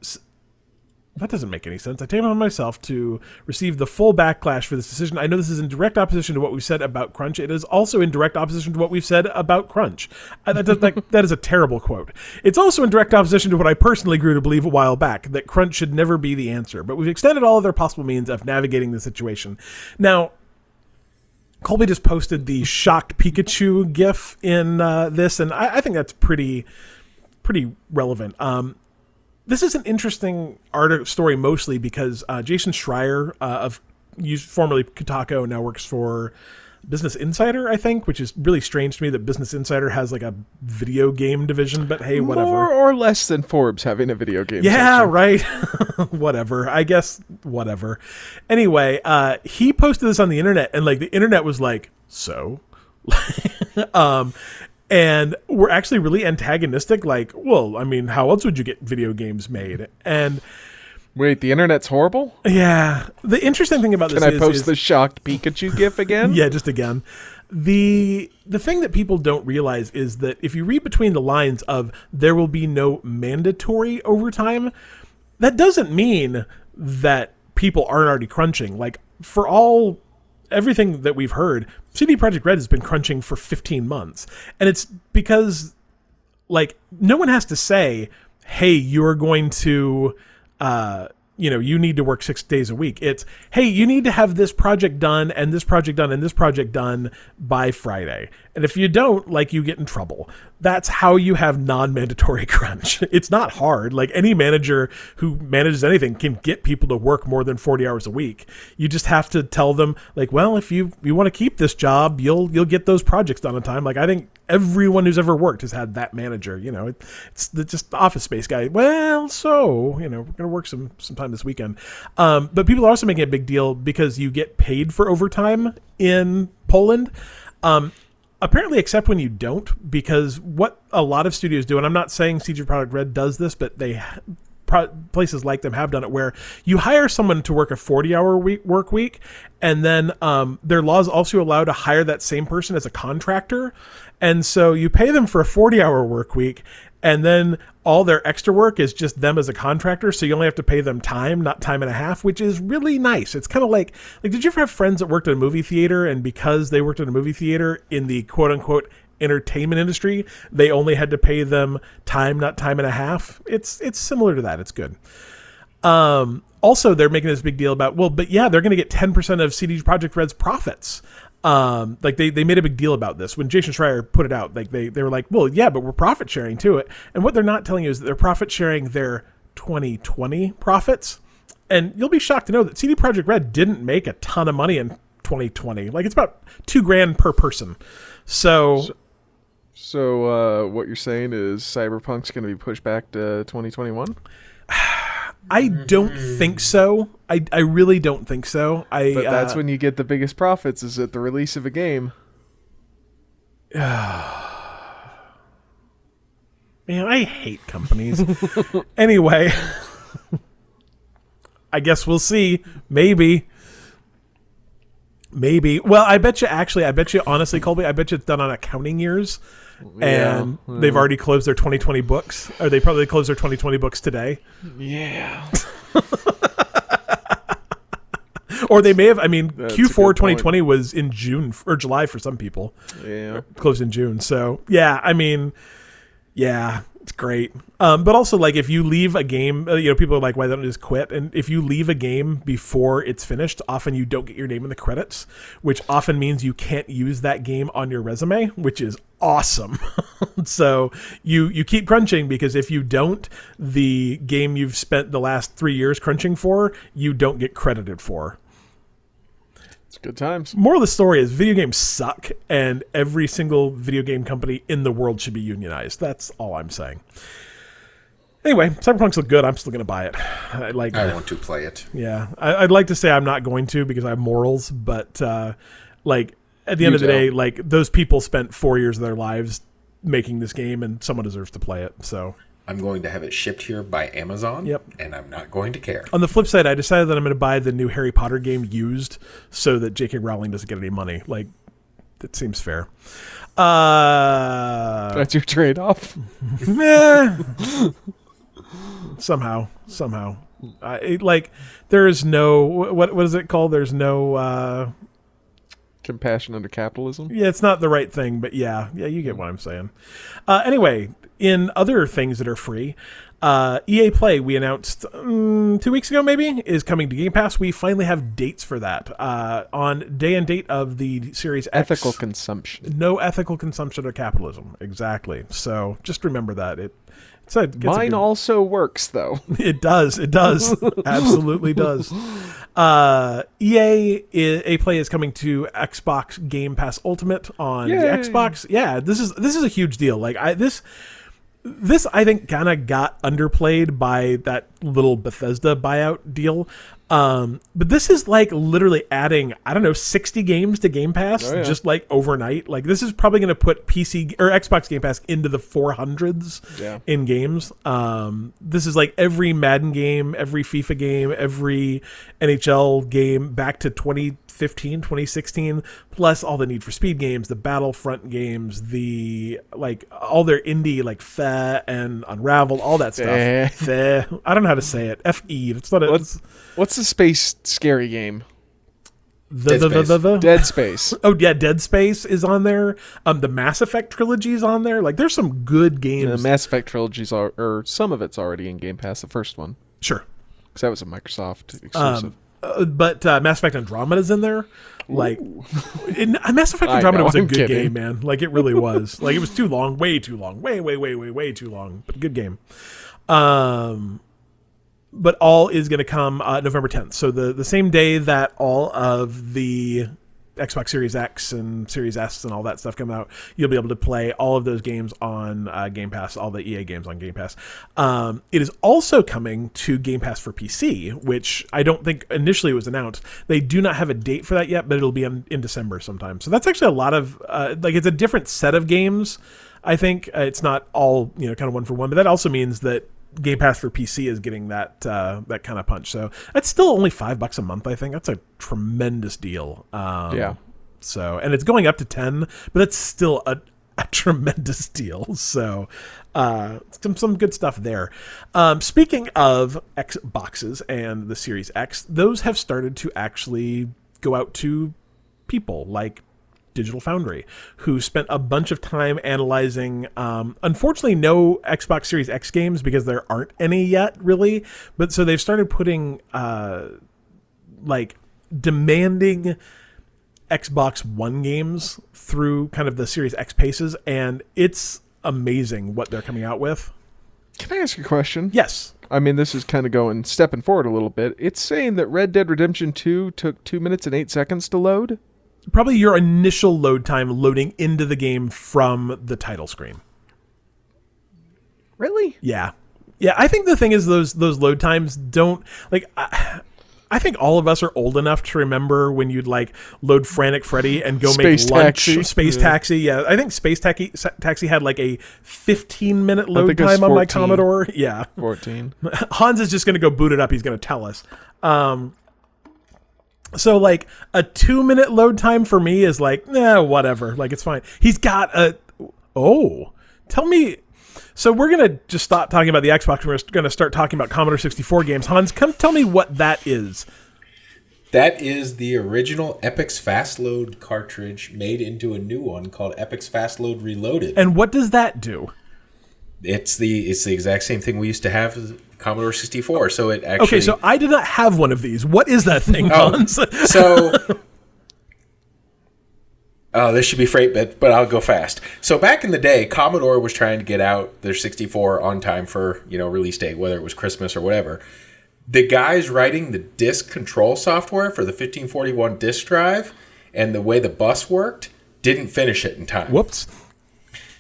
that doesn't make any sense. I take it on myself to receive the full backlash for this decision. I know this is in direct opposition to what we've said about Crunch. It is also in direct opposition to what we've said about Crunch. That, that, that, <laughs> that is a terrible quote. It's also in direct opposition to what I personally grew to believe a while back that Crunch should never be the answer. But we've extended all other possible means of navigating the situation. Now, Colby just posted the shocked Pikachu GIF in uh, this, and I, I think that's pretty pretty relevant. Um, this is an interesting art story mostly because uh, Jason Schreier uh, of used formerly Kotaku now works for Business Insider, I think, which is really strange to me that Business Insider has like a video game division. But hey, whatever. More or less than Forbes having a video game. Yeah, section. right. <laughs> whatever. I guess whatever. Anyway, uh, he posted this on the internet, and like the internet was like, so. <laughs> um, and we're actually really antagonistic. Like, well, I mean, how else would you get video games made? And Wait, the internet's horrible? yeah, the interesting thing about this Can I is, post is- the shocked Pikachu gif again? <laughs> yeah, just again. The the thing that people don't realize is that if you read between the lines of there will be no mandatory overtime, that doesn't mean that people aren't already crunching. Like for all everything that we've heard, CD Projekt Red has been crunching for 15 months. And it's because like no one has to say, "Hey, you're going to uh you know, you need to work 6 days a week." It's, "Hey, you need to have this project done and this project done and this project done by Friday." And if you don't, like you get in trouble. That's how you have non-mandatory <laughs> crunch. It's not hard. Like any manager who manages anything can get people to work more than 40 hours a week. You just have to tell them like, "Well, if you you want to keep this job, you'll you'll get those projects done on time." Like I think everyone who's ever worked has had that manager. You know, it, it's the, just the office space guy. Well, so you know, we're gonna work some sometime this weekend. Um, but people are also making a big deal because you get paid for overtime in Poland. Um, apparently, except when you don't, because what a lot of studios do, and I'm not saying CD Projekt Red does this, but they places like them have done it where you hire someone to work a 40 hour week work week and then um, their laws also allow to hire that same person as a contractor and so you pay them for a 40 hour work week and then all their extra work is just them as a contractor so you only have to pay them time not time and a half which is really nice. It's kind of like like did you ever have friends that worked at a movie theater and because they worked at a movie theater in the quote unquote entertainment industry they only had to pay them time not time and a half? It's it's similar to that. It's good. Um also they're making this big deal about well but yeah they're going to get 10% of cd projekt red's profits um like they, they made a big deal about this. When jason schreier put it out like they, they were like well yeah but we're profit sharing to it. And what they're not telling you is that they're profit sharing their 2020 profits. And you'll be shocked to know that cd projekt red didn't make a ton of money in 2020 like it's about two grand per person. So So uh, what you're saying is Cyberpunk's going to be pushed back to 2021? <sighs> <sighs> <sighs> I don't think so. I, I really don't think so. I But that's uh, when you get the biggest profits is at the release of a game. <sighs> man, I hate companies. <laughs> anyway, <laughs> I guess we'll see. Maybe. Maybe. Well, I bet you actually, I bet you honestly, Colby, I bet you it's done on accounting years. And Yeah. they've already closed their 2020 books. Or they probably closed their 2020 books today. Yeah. <laughs> Or they may have, I mean, That's a Q4 point. 2020 was in June or July for some people. Yeah. closed in June. So yeah, I mean, yeah, it's great. Um, but also like if you leave a game, uh, you know, people are like, why don't you just quit? And if you leave a game before it's finished, often you don't get your name in the credits, which often means you can't use that game on your resume, which is awesome. <laughs> so you you keep crunching because if you don't, the game you've spent the last three years crunching for, you don't get credited for It's good times. moral of the story is video games suck and every single video game company in the world should be unionized that's all i'm saying Anyway, Cyberpunk's look good. I'm still gonna buy it. I like. I want to play it. Yeah, I, I'd like to say I'm not going to because I have morals, but uh, like at the end You of the day, don't. like those people spent four years of their lives making this game, and someone deserves to play it. So I'm going to have it shipped here by Amazon. Yep. And I'm not going to care. on the flip side, I decided that I'm going to buy the new Harry Potter game used, so that J.K. Rowling doesn't get any money. Like that seems fair. Uh, That's your trade off. <laughs> meh. somehow, somehow, I it, like there is no what what is it called? There's no. Uh, Compassion under capitalism. Yeah, it's not the right thing, but yeah, yeah, you get what I'm saying. Uh, anyway, in other things that are free, uh, EA Play we announced um, two weeks ago maybe is coming to Game Pass. We finally have dates for that uh, on day and date of the Series X. Ethical consumption. no ethical consumption or capitalism. Exactly. So just remember that it. It's a, it's Mine good- also works though. <laughs> it does. It does. <laughs> Absolutely does. Uh, EA A Play is coming to Xbox Game Pass Ultimate on the Xbox. Yeah, this is this is a huge deal. Like I this this I think kind of got underplayed by that little Bethesda buyout deal. Um, but this is like literally adding I don't know 60 games to Game Pass Oh, yeah. just like overnight. Like this is probably going to put PC or Xbox Game Pass into the 400s Yeah. in games. Um, this is like every Madden game, every FIFA game, every NHL game back to 2015, 2016, plus all the Need for Speed games, the Battlefront games, the like all their indie like Fe and Unraveled, all that stuff. Fe. I don't know how to say it. F E. It's not a What's what's the space scary game? the, Dead the, the, Space. the, the. Dead <laughs> Space. Oh yeah, Dead Space is on there. Um, the Mass Effect trilogy is on there. Like, there's some good games. the. Mass Effect trilogies are, or some of it's already in Game Pass. The first one, sure. because that was a Microsoft exclusive. Um, uh, but uh, Mass Effect Andromeda's in there. Like, uh, <laughs> Mass Effect Andromeda know, was a I'm good kidding. game, man. Like, it really <laughs> was. like, it was too long, way too long, way, way, way, way, way too long, but good game. Um, but all is going to come uh, November 10th. So the the same day that all of the Xbox Series X and Series S and all that stuff come out, you'll be able to play all of those games on uh, Game Pass, all the EA games on Game Pass. Um, it is also coming to Game Pass for PC, which I don't think initially was announced. They do not have a date for that yet, but it'll be in, in December sometime. So that's actually a lot of uh, like it's a different set of games. I think uh, it's not all you know kind of one for one, but that also means that Game Pass for PC is getting that uh, that kind of punch. So that's still only five bucks a month. I think that's a tremendous deal. Um, Yeah. So and it's going up to ten, but it's still a, a <laughs> tremendous deal. So uh, some some good stuff there. Um, speaking of Xboxes and the Series X, those have started to actually go out to people like Digital Foundry, who spent a bunch of time analyzing. Um, unfortunately, no Xbox Series X games because there aren't any yet, really. But so they've started putting uh, like demanding Xbox One games through kind of the Series X paces, and it's amazing what they're coming out with. Can I ask a question? Yes. I mean, this is kind of going stepping forward a little bit. It's saying that Red Dead Redemption 2 took two minutes and eight seconds to load. Probably your initial load time loading into the game from the title screen. Really? Yeah, yeah. I think the thing is those those load times don't like. I, I think all of us are old enough to remember when you'd like load Frantic Freddy and go Space make lunch. Taxi. Space Yeah. Taxi, yeah. I think Space Taxi Taxi had like a 15 minute load think it was time on my Commodore. <laughs> Yeah, 14. <laughs> Hans is just going to go boot it up. He's going to tell us. Um, so like a two minute load time for me is like, nah, whatever. Like it's fine. He's got a. Oh, tell me. So we're gonna just stop talking about the Xbox. and We're gonna start talking about Commodore 64 games. Hans, come tell me what that is. That is the original Epyx fast load cartridge made into a new one called Epyx fast load Reloaded. And what does that do? it's the it's the exact same thing we used to have Commodore 64. So it actually Okay, so I did not have one of these. What is that thing, Oh. Hans? so Oh, this should be freight bit, but I'll go fast. So back in the day, Commodore was trying to get out their 64 on time for, you know, release date, whether it was Christmas or whatever. The guys writing the disk control software for the 1541 disk drive and the way the bus worked didn't finish it in time. Whoops.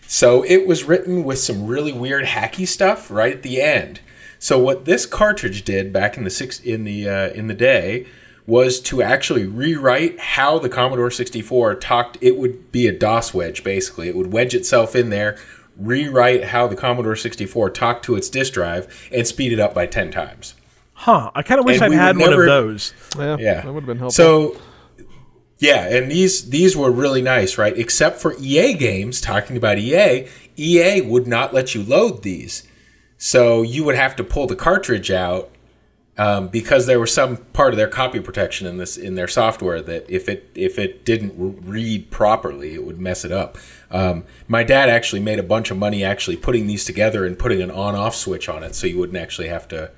So it was written with some really weird hacky stuff right at the end. So what this cartridge did back in the six in the uh, in the day was to actually rewrite how the Commodore 64 talked. It would be a DOS wedge basically. It would wedge itself in there, rewrite how the Commodore 64 talked to its disk drive, and speed it up by ten times. Huh. I kind of wish And I'd had would one of those. Yeah, Yeah, that would have been helpful. So, yeah, and these these were really nice, right? Except for EA games. Talking about EA, EA would not let you load these, so you would have to pull the cartridge out um, because there was some part of their copy protection in this in their software that if it if it didn't read properly, it would mess it up. Um, my dad actually made a bunch of money actually putting these together and putting an on-off switch on it, so you wouldn't actually have to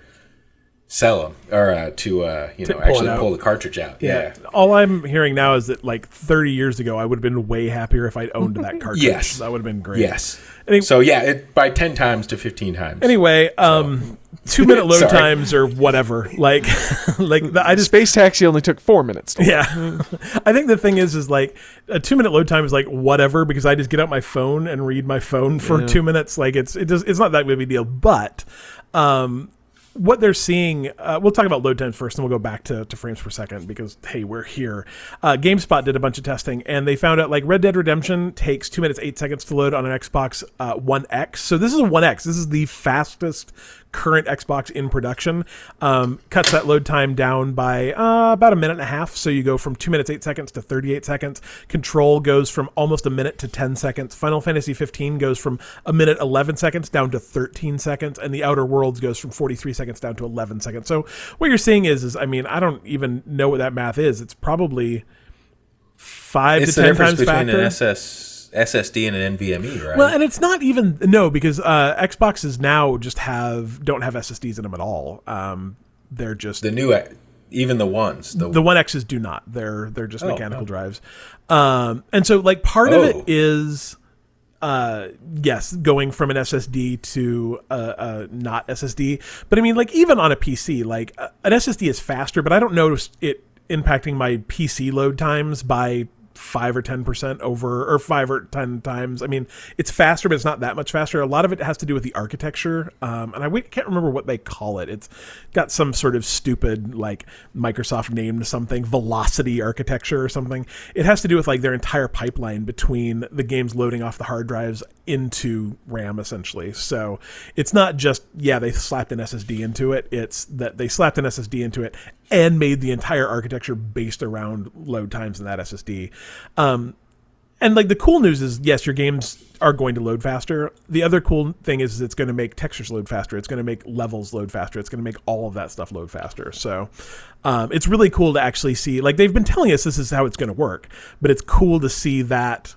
sell them or uh, to uh, you know pull actually pull the cartridge out. Yeah. All I'm hearing now is that like 30 years ago, I would have been way happier if I'd owned that <laughs> cartridge. Yes. That would have been great. Yes. Any- so yeah, it by ten times to fifteen times. Anyway, um, two minute load <laughs> Sorry. times or whatever. Like, <laughs> like the, I just Space Taxi only took four minutes. To Yeah, <laughs> I think the thing is, is like a two minute load time is like whatever because I just get out my phone and read my phone for Yeah. two minutes. Like it's it does it's not that big of a deal. But um, what they're seeing, uh, we'll talk about load times first, and we'll go back to, to frames per second because hey, we're here. Uh, GameSpot did a bunch of testing, and they found out like Red Dead Redemption takes two minutes eight seconds to load on an Xbox uh, One X. So this is a One X. This is the fastest current Xbox in production. Um, cuts that load time down by uh, about a minute and a half. So you go from two minutes eight seconds to 38 seconds. Control goes from almost a minute to 10 seconds. Final Fantasy 15 goes from a minute 11 seconds down to 13 seconds, and the Outer Worlds goes from 43 seconds down to 11 seconds. So what you're seeing is, is I mean, I don't even know what that math is. It's probably five it's to the 10 difference times between faster. an SS, SSD and an NVMe, right? Well, and it's not even no because uh, Xboxes now just have don't have SSDs in them at all. Um, they're just the new, even the ones, the, the One X's do not. They're they're just Oh, mechanical oh. drives. Um, and so like part of Oh. it is uh yes going from an ssd to a, a not ssd but i mean like even on a pc like uh, an ssd is faster but i don't notice it impacting my pc load times by five or ten percent over or five or ten times. I mean it's faster but it's not that much faster. A lot of it has to do with the architecture um, and i can't remember what they call it. It's got some sort of stupid like microsoft named something velocity architecture or something. It has to do with like their entire pipeline between the games loading off the hard drives into ram essentially. So it's not just yeah they slapped an ssd into it. It's that they slapped an ssd into it and made the entire architecture based around load times in that ssd um, and like the cool news is yes your games are going to load faster. The other cool thing is it's going to make textures load faster. It's going to make levels load faster. It's going to make all of that stuff load faster. So um, it's really cool to actually see like they've been telling us this is how it's going to work but it's cool to see that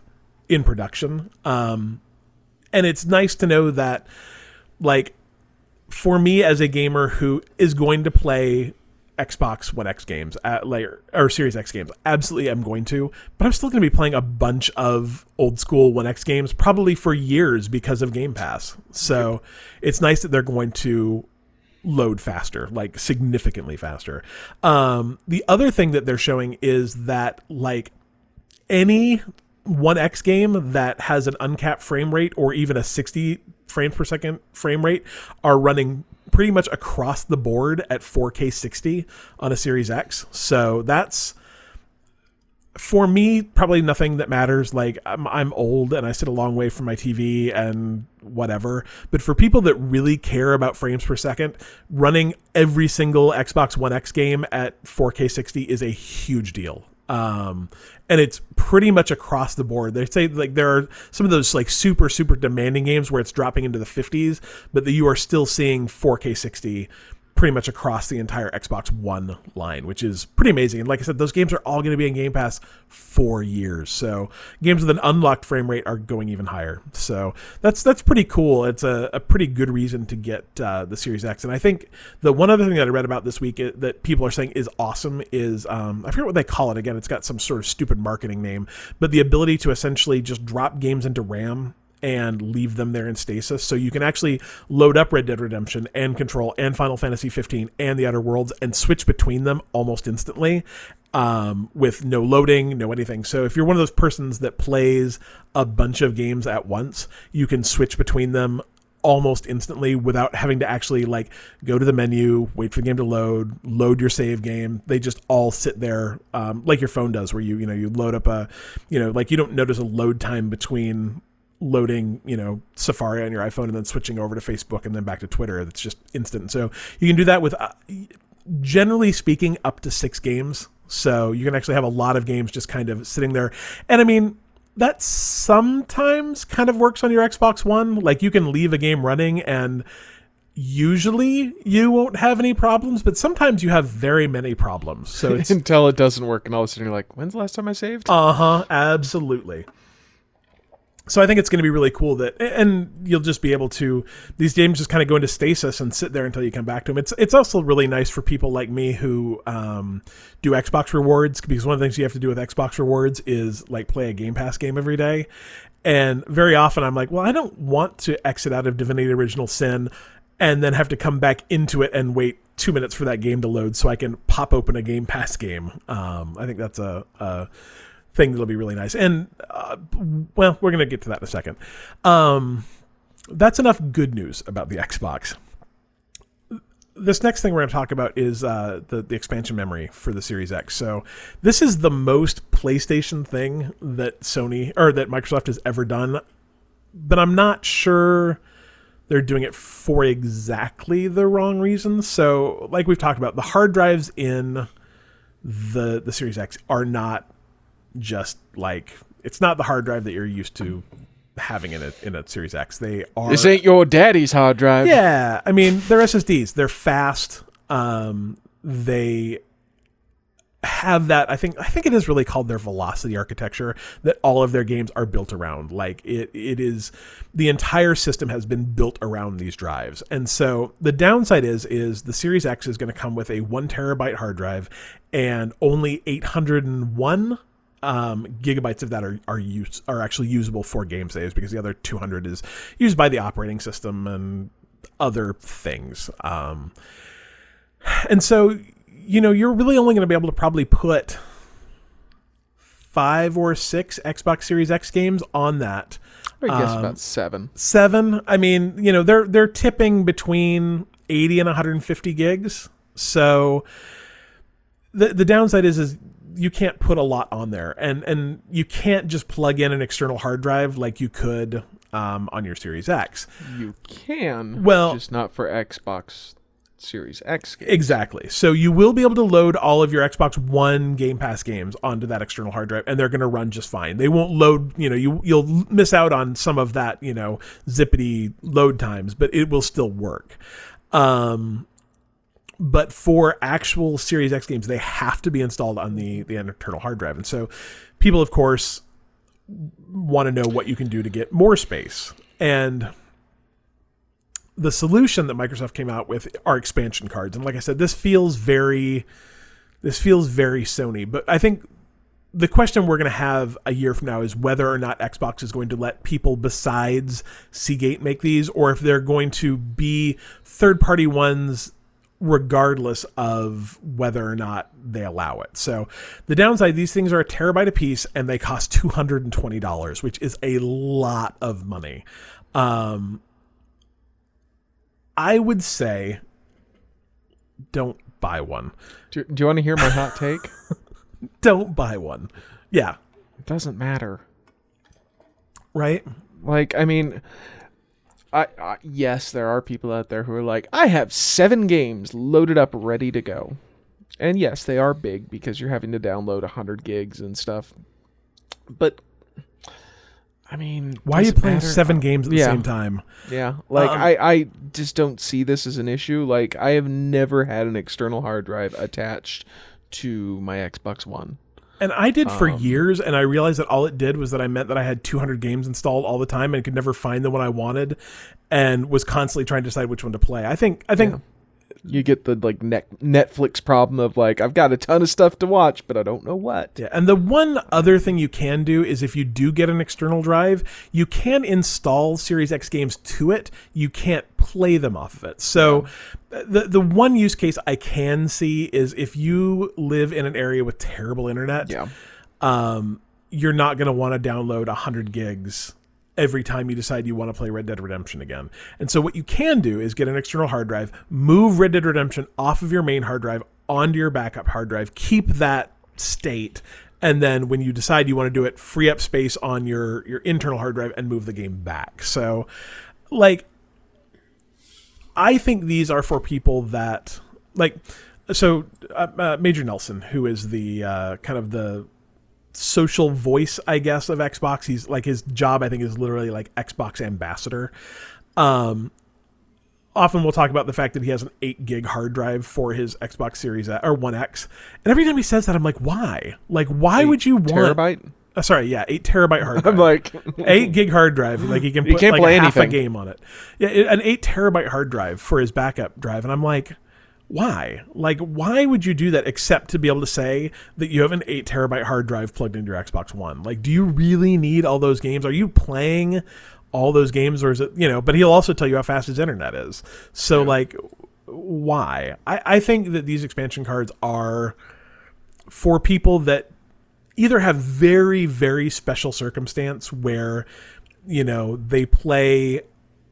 in production. Um, and it's nice to know that like for me as a gamer who is going to play Xbox One X games at layer or Series X games, absolutely I'm going to, but I'm still going to be playing a bunch of old school One X games probably for years because of Game Pass. So it's nice that they're going to load faster, like significantly faster. Um, the other thing that they're showing is that like any 1X game that has an uncapped frame rate or even a 60 frames per second frame rate are running pretty much across the board at 4K 60 on a Series X. So that's for me probably nothing that matters. Like I'm, I'm old and i sit a long way from my tv and whatever. But for people that really care about frames per second running every single xbox one x game at 4k 60 is a huge deal um, and it's pretty much across the board. They say like there are some of those like super super demanding games where it's dropping into the 50s but that you are still seeing 4k 60 pretty much across the entire Xbox One line, which is pretty amazing. And like I said, those games are all going to be in Game Pass for years. So games with an unlocked frame rate are going even higher. So that's that's pretty cool. It's a, a pretty good reason to get uh, the Series X. And I think the one other thing that I read about this week i- that people are saying is awesome is um, I forget what they call it again. It's got some sort of stupid marketing name, but the ability to essentially just drop games into RAM and leave them there in stasis. So you can actually load up Red Dead Redemption and Control and Final Fantasy 15 and the Outer Worlds and switch between them almost instantly um, with no loading, no anything. So if you're one of those persons that plays a bunch of games at once, you can switch between them almost instantly without having to actually like go to the menu, wait for the game to load, load your save game. They just all sit there um, like your phone does, where you you know you load up a, you know like you don't notice a load time between loading you know Safari on your iPhone and then switching over to Facebook and then back to Twitter. That's just instant. So you can do that with, uh, generally speaking, up to six games. So you can actually have a lot of games just kind of sitting there, and I mean that sometimes kind of works on your Xbox One. Like you can leave a game running and usually you won't have any problems, but sometimes you have very many problems. So <laughs> until it doesn't work, and all of a sudden you're like, "When's the last time I saved?" uh huh, absolutely. So I think it's going to be really cool that, and you'll just be able to these games just kind of go into stasis and sit there until you come back to them. It's it's also really nice for people like me who um, do Xbox rewards because one of the things you have to do with Xbox rewards is like play a Game Pass game every day, and very often I'm like, well, I don't want to exit out of Divinity Original Sin and then have to come back into it and wait two minutes for that game to load so I can pop open a Game Pass game. Um, I think that's a, a thing that'll be really nice. And uh, well, we're gonna get to that in a second. Um, that's enough good news about the Xbox. This next thing we're going to talk about is uh, the the expansion memory for the Series X. So this is the most PlayStation thing that Sony or that Microsoft has ever done, but I'm not sure they're doing it for exactly the wrong reasons. So, like we've talked about, the hard drives in the the Series X are not just like it's not the hard drive that you're used to having in a in a Series X. They are This ain't your daddy's hard drive. yeah, I mean they're SSDs. They're fast. Um, they have that. I think I think it is really called their velocity architecture that all of their games are built around. Like it it is the entire system has been built around these drives. And so the downside is is the Series X is going to come with a one terabyte hard drive and only 801 um, gigabytes of that are are use are actually usable for game saves because the other 200 is used by the operating system and other things. Um, and so you know you're really only going to be able to probably put five or six Xbox Series X games on that. I guess Um, about seven. Seven. I mean, you know, they're they're tipping between 80 and 150 gigs. So the the downside is is you can't put a lot on there, and and you can't just plug in an external hard drive like you could um, on your Series X. You can. Well- just not for Xbox Series X games. Exactly. So you will be able to load all of your Xbox One Game Pass games onto that external hard drive, and they're going to run just fine. They won't load. You know, you you'll miss out on some of that. You know, zippity load times, but it will still work. Um, but for actual Series X games, they have to be installed on the the internal hard drive, and so people, of course, want to know what you can do to get more space. And the solution that Microsoft came out with are expansion cards. And like I said, this feels very this feels very Sony, but I think the question we're going to have a year from now is whether or not Xbox is going to let people besides Seagate make these or if they're going to be third-party ones regardless of whether or not they allow it. So the downside these things are a terabyte a piece and they cost $220, which is a lot of money. Um I would say don't buy one. Do, do you want to hear my hot take? <laughs> Don't buy one. Yeah, It doesn't matter. right? Like, I mean, I, I yes, there are people out there who are like, I have seven games loaded up, ready to go, and yes, they are big because you're having to download hundred gigs and stuff. But I mean, Why are you playing matter? seven games at the same time? Yeah, like Um, I, I just don't see this as an issue. Like I have never had an external hard drive attached to my Xbox One. And I did for Um, years, and I realized that all it did was that I meant that I had 200 games installed all the time and could never find the one I wanted, and was constantly trying to decide which one to play. I think I think you get the like net Netflix problem of like I've got a ton of stuff to watch, but I don't know what. Yeah, and the one other thing you can do is if you do get an external drive, you can install Series X games to it. You can't play them off of it. So the the one use case I can see is if you live in an area with terrible internet, Yeah. um, you're not going to want to download 100 gigs every time you decide you want to play Red Dead Redemption again. And so what you can do is get an external hard drive, move Red Dead Redemption off of your main hard drive onto your backup hard drive, keep that state, and then when you decide you want to do it, free up space on your your internal hard drive and move the game back. So like I think these are for people that like so uh, uh, Major Nelson, who is the uh, kind of the social voice, I guess, of Xbox. He's like his job, I think, is literally like Xbox ambassador. Um, often we'll talk about the fact that he has an eight gig hard drive for his Xbox Series X, or One X, and every time he says that, I'm like, why? Like, why would you want? Terabyte. Uh, sorry, yeah, eight terabyte hard <laughs> drive I'm like, <laughs> eight gig hard drive. Like he can you can't like play half a game on it. Yeah, an eight terabyte hard drive for his backup drive, and I'm like, why? Like, why would you do that except to be able to say that you have an eight terabyte hard drive plugged into your Xbox One? Like, do you really need all those games? Are you playing all those games, or is it you know? But he'll also tell you how fast his internet is. So like, why? I, I think that these expansion cards are for people that either have very very special circumstance where you know they play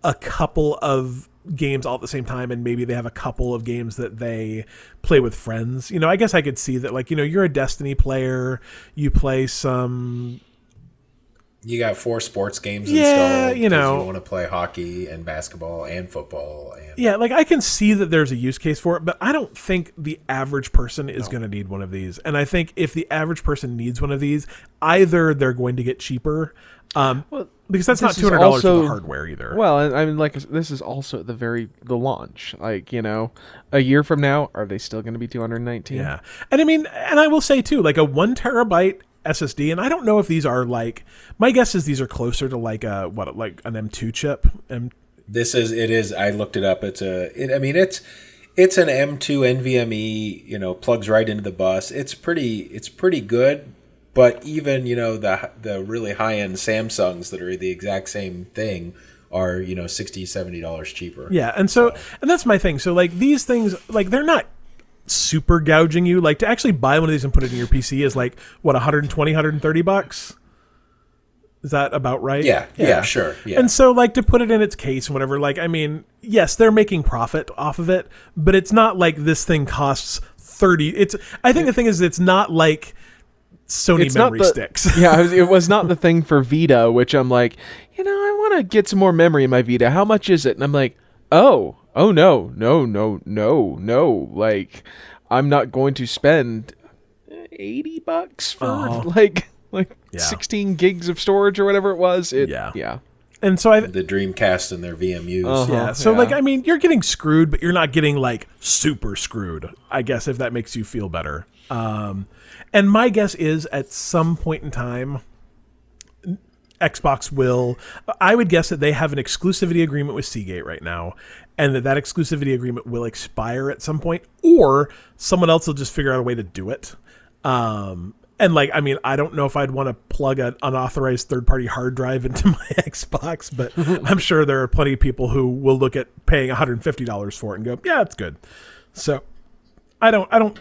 a couple of games all at the same time and maybe they have a couple of games that they play with friends you know i guess i could see that like you know you're a destiny player you play some You got four sports games Yeah, installed. You know. you want to play hockey and basketball and football and yeah like i can see that there's a use case for it but i don't think the average person is going to need one of these and i think if the average person needs one of these either they're going to get cheaper um, Well, because that's not $200 for the hardware either well, I mean, like this is also the very the launch. Like you know, a year from now, are they still going to be 219? Yeah. And I mean, and I will say too, like a one terabyte SSD, and I don't know if these are like, my guess is these are closer to like a, what, like an M2 chip. M- this is it is i looked it up it's a it, i mean it's it's an m2 nvme you know plugs right into the bus it's pretty it's pretty good but even you know the the really high end samsungs that are the exact same thing are you know 60 70 dollars cheaper yeah. And so, and that's my thing. So like these things, like they're not super gouging you. Like to actually buy one of these and put it in your PC is like, what, 120, 130 bucks? Is that about right? yeah yeah, sure yeah And so, like, to put it in its case and whatever, like, I mean, yes, they're making profit off of it, but it's not like this thing costs 30. It's, I think the thing is, it's not like Sony It's not memory the- sticks. <laughs> yeah, it was, it was not the <laughs> thing for Vita, which I'm like, you know, I want to get some more memory in my Vita. How much is it? And I'm like, oh, oh no, no, no, no, no. Like, I'm not going to spend eighty bucks for Uh-huh. <laughs> like like Yeah. 16 gigs of storage or whatever it was. It, Yeah. yeah. And so I, the dreamcast and their vmus Uh-huh. yeah. So, yeah. like, I mean, you're getting screwed, but you're not getting, like, super screwed, I guess, if that makes you feel better. Um, and my guess is at some point in time, Xbox will. I would guess that they have an exclusivity agreement with Seagate right now, and that that exclusivity agreement will expire at some point, or someone else will just figure out a way to do it. Um, and like, I mean, I don't know if I'd want to plug an unauthorized third-party hard drive <laughs> into my Xbox, but <laughs> I'm sure there are plenty of people who will look at paying 150 dollars for it and go, "Yeah, it's good." So, I don't, I don't.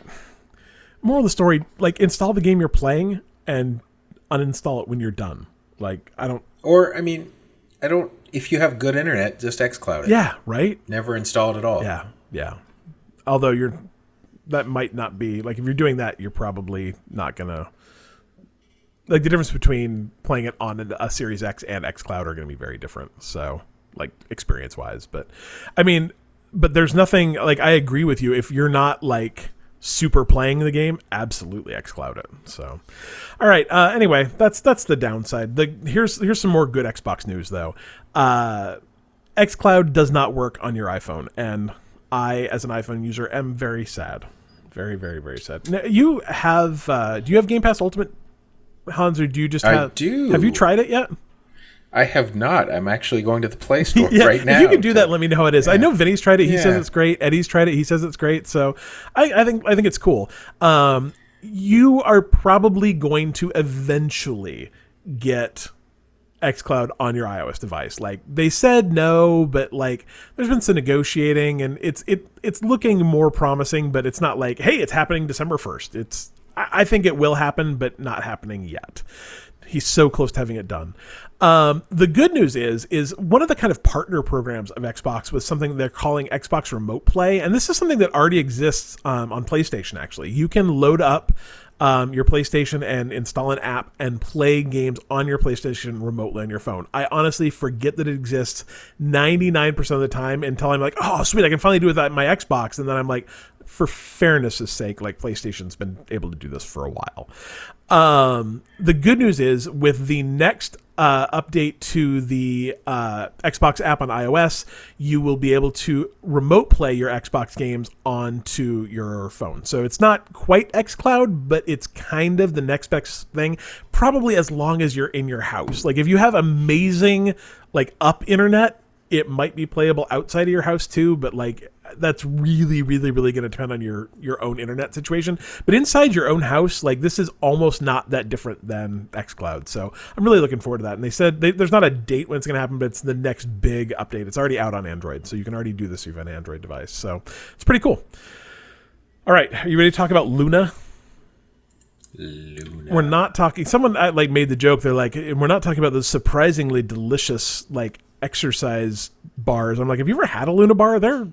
Moral of the story: like, install the game you're playing and uninstall it when you're done. Like, I don't. or i mean i don't if you have good internet just xcloud it Yeah, right. never install it at all Yeah, yeah. Although you're, that might not be like if you're doing that, you're probably not gonna. Like the difference between playing it on a Series X and XCloud are going to be very different. So, like experience wise, but I mean, but there's nothing like I agree with you. If you're not like super playing the game, absolutely XCloud it. So, all right. Uh, anyway, that's that's the downside. The here's here's some more good Xbox news though. Uh, xCloud does not work on your iPhone, and I, as an iPhone user, am very sad. Very, very, very sad. Now, you have? Uh, do you have Game Pass Ultimate, Hans, or do you just I have? do. Have you tried it yet? I have not. I'm actually going to the Play <laughs> Store yeah, right now. if you can do to- that, let me know how it is. I know Vinny's tried it. He says it's great. Eddie's tried it. He says it's great. So I, I think I think it's cool. Um, you are probably going to eventually get xCloud on your iOS device. Like they said no, but like there's been some negotiating and it's it it's looking more promising, but it's not like, hey, it's happening December first. It's I, I think it will happen, but not happening yet. He's so close to having it done. Um, the good news is, is one of the kind of partner programs of Xbox was something they're calling Xbox Remote Play, and this is something that already exists um, on PlayStation. Actually, you can load up um, your PlayStation and install an app and play games on your PlayStation remotely on your phone. I honestly forget that it exists 99% of the time until I'm like, oh, sweet, I can finally do it with my Xbox. And then I'm like, for fairness' sake, like PlayStation's been able to do this for a while. Um, the good news is with the next uh, update to the uh, Xbox app on iOS, you will be able to remote play your Xbox games onto your phone. So it's not quite xCloud, but it's kind of the next best thing. Probably as long as you're in your house. Like if you have amazing like up internet, it might be playable outside of your house too. But like that's really really really going to depend on your your own internet situation. But inside your own house like this is almost not that different than xcloud so i'm really looking forward to that. And they said they, there's not a date when it's going to happen but it's the next big update. It's already out on android so you can already do this if you have an android device. So it's pretty cool. All right are you ready to talk about luna? Luna. we're not talking someone uh, like made the joke. They're like we're not talking about the surprisingly delicious like exercise bars. I'm like have you ever had a luna bar? They're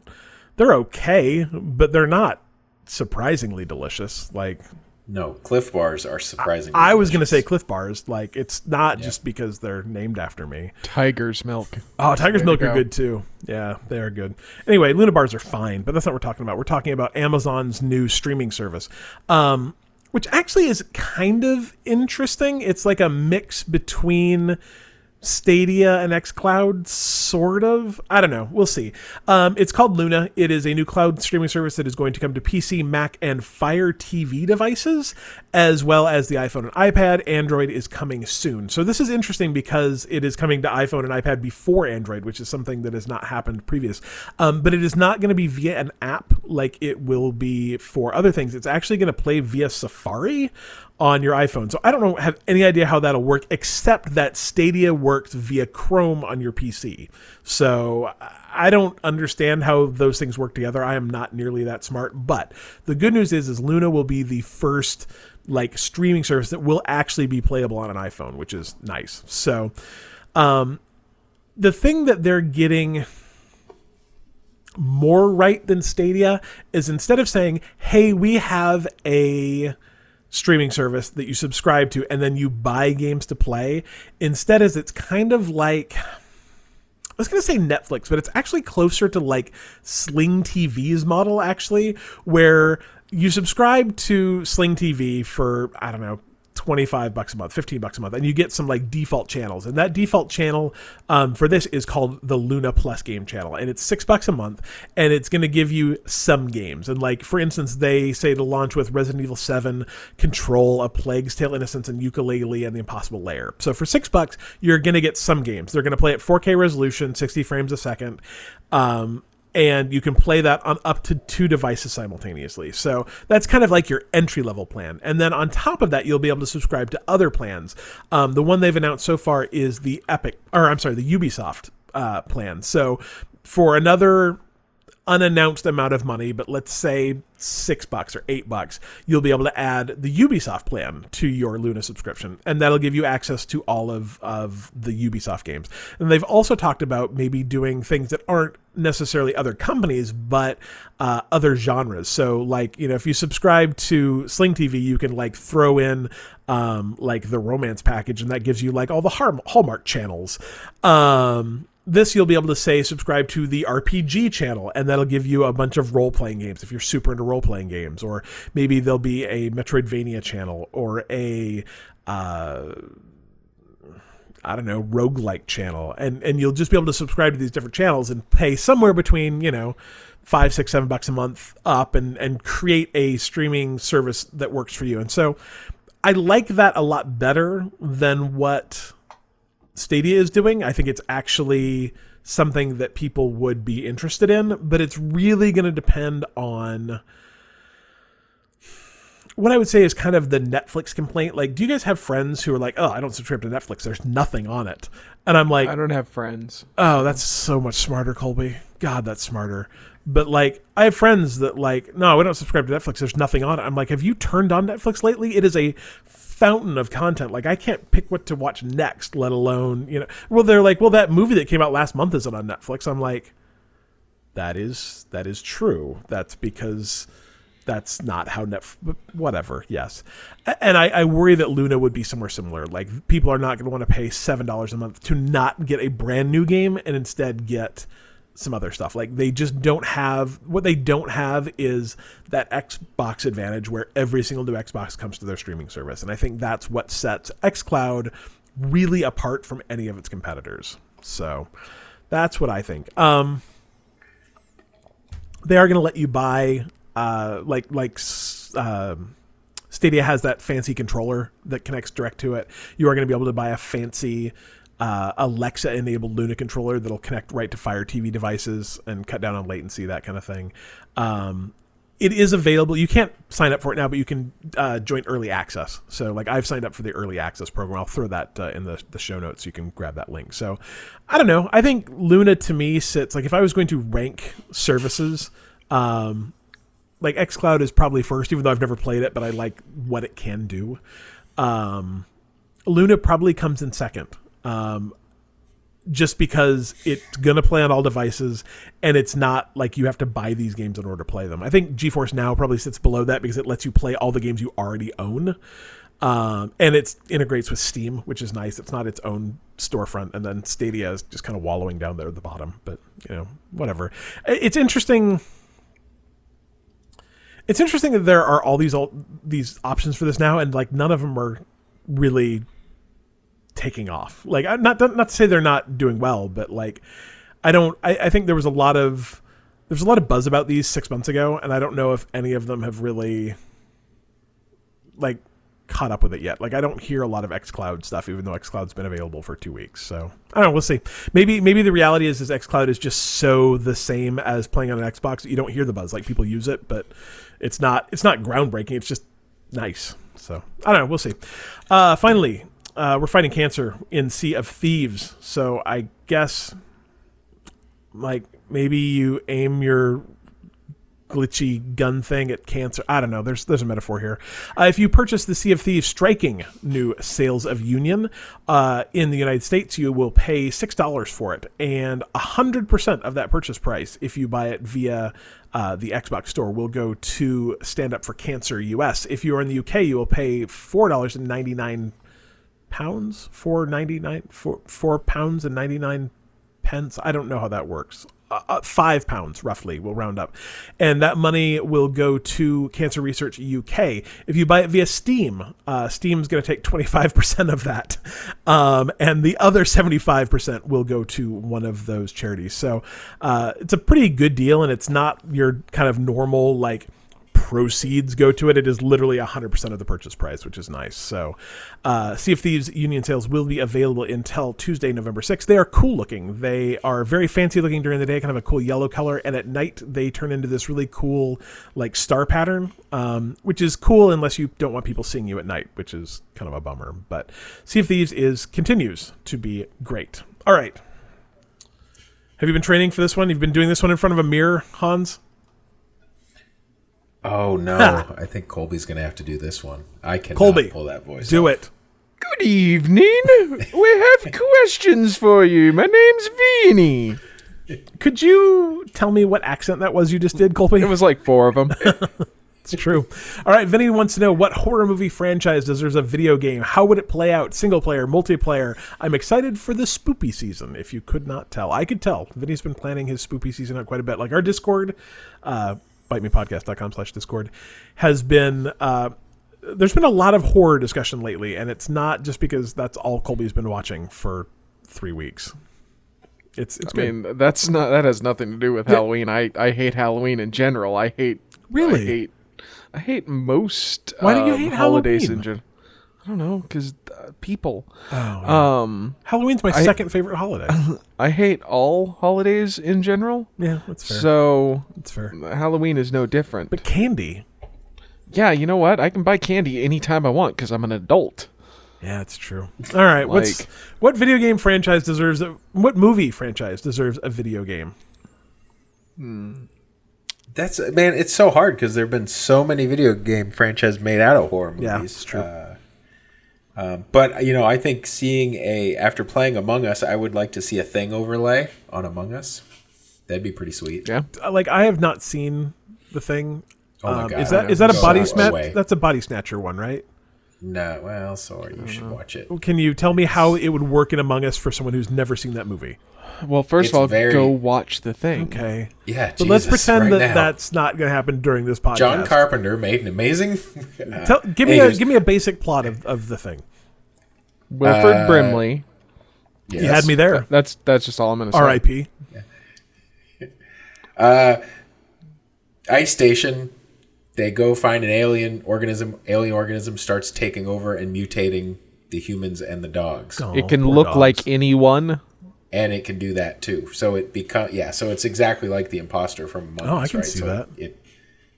they're okay but they're not surprisingly delicious like No, Clif Bars are surprisingly. i was going to say Clif Bars like it's not just because they're named after me Tiger's milk. Oh, Tiger's Way to Milk are good too. Yeah, they are good. Anyway, Luna bars are fine, but that's not what we're talking about. We're talking about Amazon's new streaming service, um, which actually is kind of interesting. It's like a mix between Stadia and xCloud, sort of. I don't know. We'll see. Um, it's called Luna. It is a new cloud streaming service that is going to come to PC, Mac, and Fire TV devices, as well as the iPhone and iPad. Android is coming soon. So this is interesting because it is coming to iPhone and iPad before Android, which is something that has not happened previous. Um, but it is not going to be via an app like it will be for other things. It's actually going to play via Safari on your iPhone. So I don't know have any idea how that'll work except that Stadia works via Chrome on your PC. So I don't understand how those things work together. I am not nearly that smart, but the good news is is Luna will be the first like streaming service that will actually be playable on an iPhone, which is nice. So um the thing that they're getting more right than Stadia is instead of saying, "Hey, we have a streaming service that you subscribe to and then you buy games to play," instead is it's kind of like I was going to say Netflix, but it's actually closer to like Sling TV's model actually, where you subscribe to Sling TV for I don't know 25 bucks a month 15 bucks a month and you get some like default channels. And that default channel um, for this is called the luna plus game channel and it's six bucks a month and it's going to give you some games. And like for instance they say to launch with resident evil 7 control a plague's tale innocence and Yooka-Laylee and the Impossible Lair. So for six bucks you're going to get some games. They're going to play at 4k resolution 60 frames a second um, and you can play that on up to two devices simultaneously. So that's kind of like your entry level plan. And then on top of that, you'll be able to subscribe to other plans. Um, the one they've announced so far is the Epic, or I'm sorry, the Ubisoft uh, plan. So for another unannounced amount of money, but let's say six bucks or eight bucks, you'll be able to add the Ubisoft plan to your Luna subscription, and that'll give you access to all of, of the Ubisoft games. And they've also talked about maybe doing things that aren't necessarily other companies, but uh, other genres. So, like, you know, if you subscribe to Sling TV, you can like throw in um, like the romance package, and that gives you like all the Hallmark channels. Um, this you'll be able to say subscribe to the RPG channel, and that'll give you a bunch of role playing games if you're super into role playing games, or maybe there'll be a Metroidvania channel or a uh, I don't know roguelike channel, and and you'll just be able to subscribe to these different channels and pay somewhere between you know five, six, seven bucks a month up, and and create a streaming service that works for you. And so I like that a lot better than what Stadia is doing. I think it's actually something that people would be interested in, but it's really going to depend on what I would say is kind of the Netflix complaint. Like, do you guys have friends who are like, "Oh, I don't subscribe to Netflix. There's nothing on it," and I'm like, I don't have friends. Oh, that's so much smarter, Colby. God, that's smarter. But like, I have friends that like, no, we don't subscribe to Netflix. There's nothing on it. I'm like, have you turned on Netflix lately? It is a fountain of content. Like, I can't pick what to watch next, let alone you know. Well, they're like, well, that movie that came out last month isn't on Netflix. I'm like, that is that is true. That's because that's not how Netflix. Whatever. Yes, and I, I worry that Luna would be somewhere similar. Like people are not going to want to pay seven dollars a month to not get a brand new game and instead get some other stuff. Like they just don't have what they don't have is that Xbox advantage where every single new Xbox comes to their streaming service, and I think that's what sets XCloud really apart from any of its competitors. So that's what I think. Um, they are going to let you buy uh, like like um Stadia has that fancy controller that connects direct to it. You are going to be able to buy a fancy uh, Alexa enabled Luna controller that'll connect right to Fire TV devices and cut down on latency, that kind of thing. Um, it is available. You can't sign up for it now, but you can uh, join early access. So, like, I've signed up for the early access program. I'll throw that uh, in the, the show notes. You can grab that link. So, I don't know. I think Luna to me sits like if I was going to rank services, um, like xCloud is probably first, even though I've never played it, but I like what it can do. Um, Luna probably comes in second. Um, just because it's gonna play on all devices and it's not like you have to buy these games in order to play them. I think GeForce Now probably sits below that because it lets you play all the games you already own. Um, and it integrates with Steam, which is nice. It's not its own storefront, and then Stadia is just kind of wallowing down there at the bottom. But you know, whatever. It's interesting. It's interesting that there are all these all these options for this now, and like none of them are really taking off. Like, not not to say they're not doing well, but like, I don't. I, I think there was a lot of there's a lot of buzz about these six months ago, and I don't know if any of them have really like caught up with it yet. Like, I don't hear a lot of XCloud stuff, even though XCloud's been available for two weeks. So I don't know. We'll see. Maybe maybe the reality is is XCloud is just so the same as playing on an Xbox. You don't hear the buzz. Like people use it, but it's not it's not groundbreaking. It's just nice. So I don't know. We'll see. Uh, finally, uh, we're fighting cancer in Sea of Thieves. So I guess, like maybe you aim your glitchy gun thing at cancer. I don't know. There's there's a metaphor here. Uh, if you purchase the Sea of Thieves striking new Sails of Union uh, in the United States, you will pay six dollars for it, and hundred percent of that purchase price, if you buy it via uh, the Xbox Store, will go to Stand Up for Cancer US. If you are in the UK, you will pay four dollars and ninety nine pounds, four ninety nine, four four pounds and ninety nine pence. I don't know how that works. Uh, uh, five pounds roughly we'll round up. And that money will go to cancer research uk if you buy it via steam uh, steam's going to take 25% of that. Um, and the other 75% will go to one of those charities. So uh, it's a pretty good deal and it's not your kind of normal like proceeds go to it. It is literally 100% of the purchase price, which is nice. So, uh, Sea of Thieves Union sails will be available until Tuesday, November 6th. They are cool looking. They are very fancy looking during the day, kind of a cool yellow color. And at night, they turn into this really cool, like, star pattern, um, which is cool unless you don't want people seeing you at night, which is kind of a bummer. But Sea of Thieves is continues to be great. All right. Have you been training for this one? You've been doing this one in front of a mirror, Hans? Oh no! I think Colby's gonna have to do this one. I cannot Colby, pull that voice. Do off. it. Good evening. <laughs> we have <laughs> questions for you. My name's Vinny. Could you tell me what accent that was you just did, Colby? It was like four of them. <laughs> It's true. All right, Vinny wants to know what horror movie franchise does there's a video game? How would it play out? Single player, multiplayer? I'm excited for the spoopy season. If you could not tell, I could tell. Vinny's been planning his spoopy season out quite a bit. Like our Discord, uh, bitemepodcast.com slash Discord, has been. Uh, there's been a lot of horror discussion lately, and it's not just because that's all Colby's been watching for three weeks. It's it's I good. mean, that's not that has nothing to do with Halloween. I I hate Halloween in general. I hate Really? I hate I hate most Why do you um, hate holidays Halloween? in general. I don't know, because uh, people. Oh, Um, Halloween's my I- second favorite holiday. <laughs> I hate all holidays in general, yeah, that's fair. so that's fair. Halloween is no different. But candy. yeah, you know what? I can buy candy anytime I want because I'm an adult. Yeah, it's true. All right, what's what video game franchise deserves a, what movie franchise deserves a video game? That's man, it's so hard because there have been so many video game franchises made out of horror movies. Yeah, it's true. Uh, um, but you know, I think seeing a after playing Among Us, I would like to see a thing overlay on Among Us. That'd be pretty sweet. Yeah. Uh, Like I have not seen the thing. Oh my Um, God, is that is that a body away. snatch? That's a body snatcher one, right? No, well, sorry, you should watch it. Can you tell me how it would work in Among Us for someone who's never seen that movie? Well, first It's of all, very- go watch the thing. Okay, Yeah, but let's Jesus, pretend right that now. that's not going to happen during this podcast. John Carpenter made an amazing. uh, <laughs> Tell, give me a anyways, give me a basic plot of, of the thing. Wilford Uh, Brimley. yes. You had me there. That's that's just all I'm gonna say. R.I.P. <laughs> Ice Station. They go find an alien organism. Alien organism starts taking over and mutating the humans and the dogs, Oh, It can look dogs. like anyone. and it can do that too. So it become yeah. So it's exactly like the imposter from Among Oh, I can right? see so that. It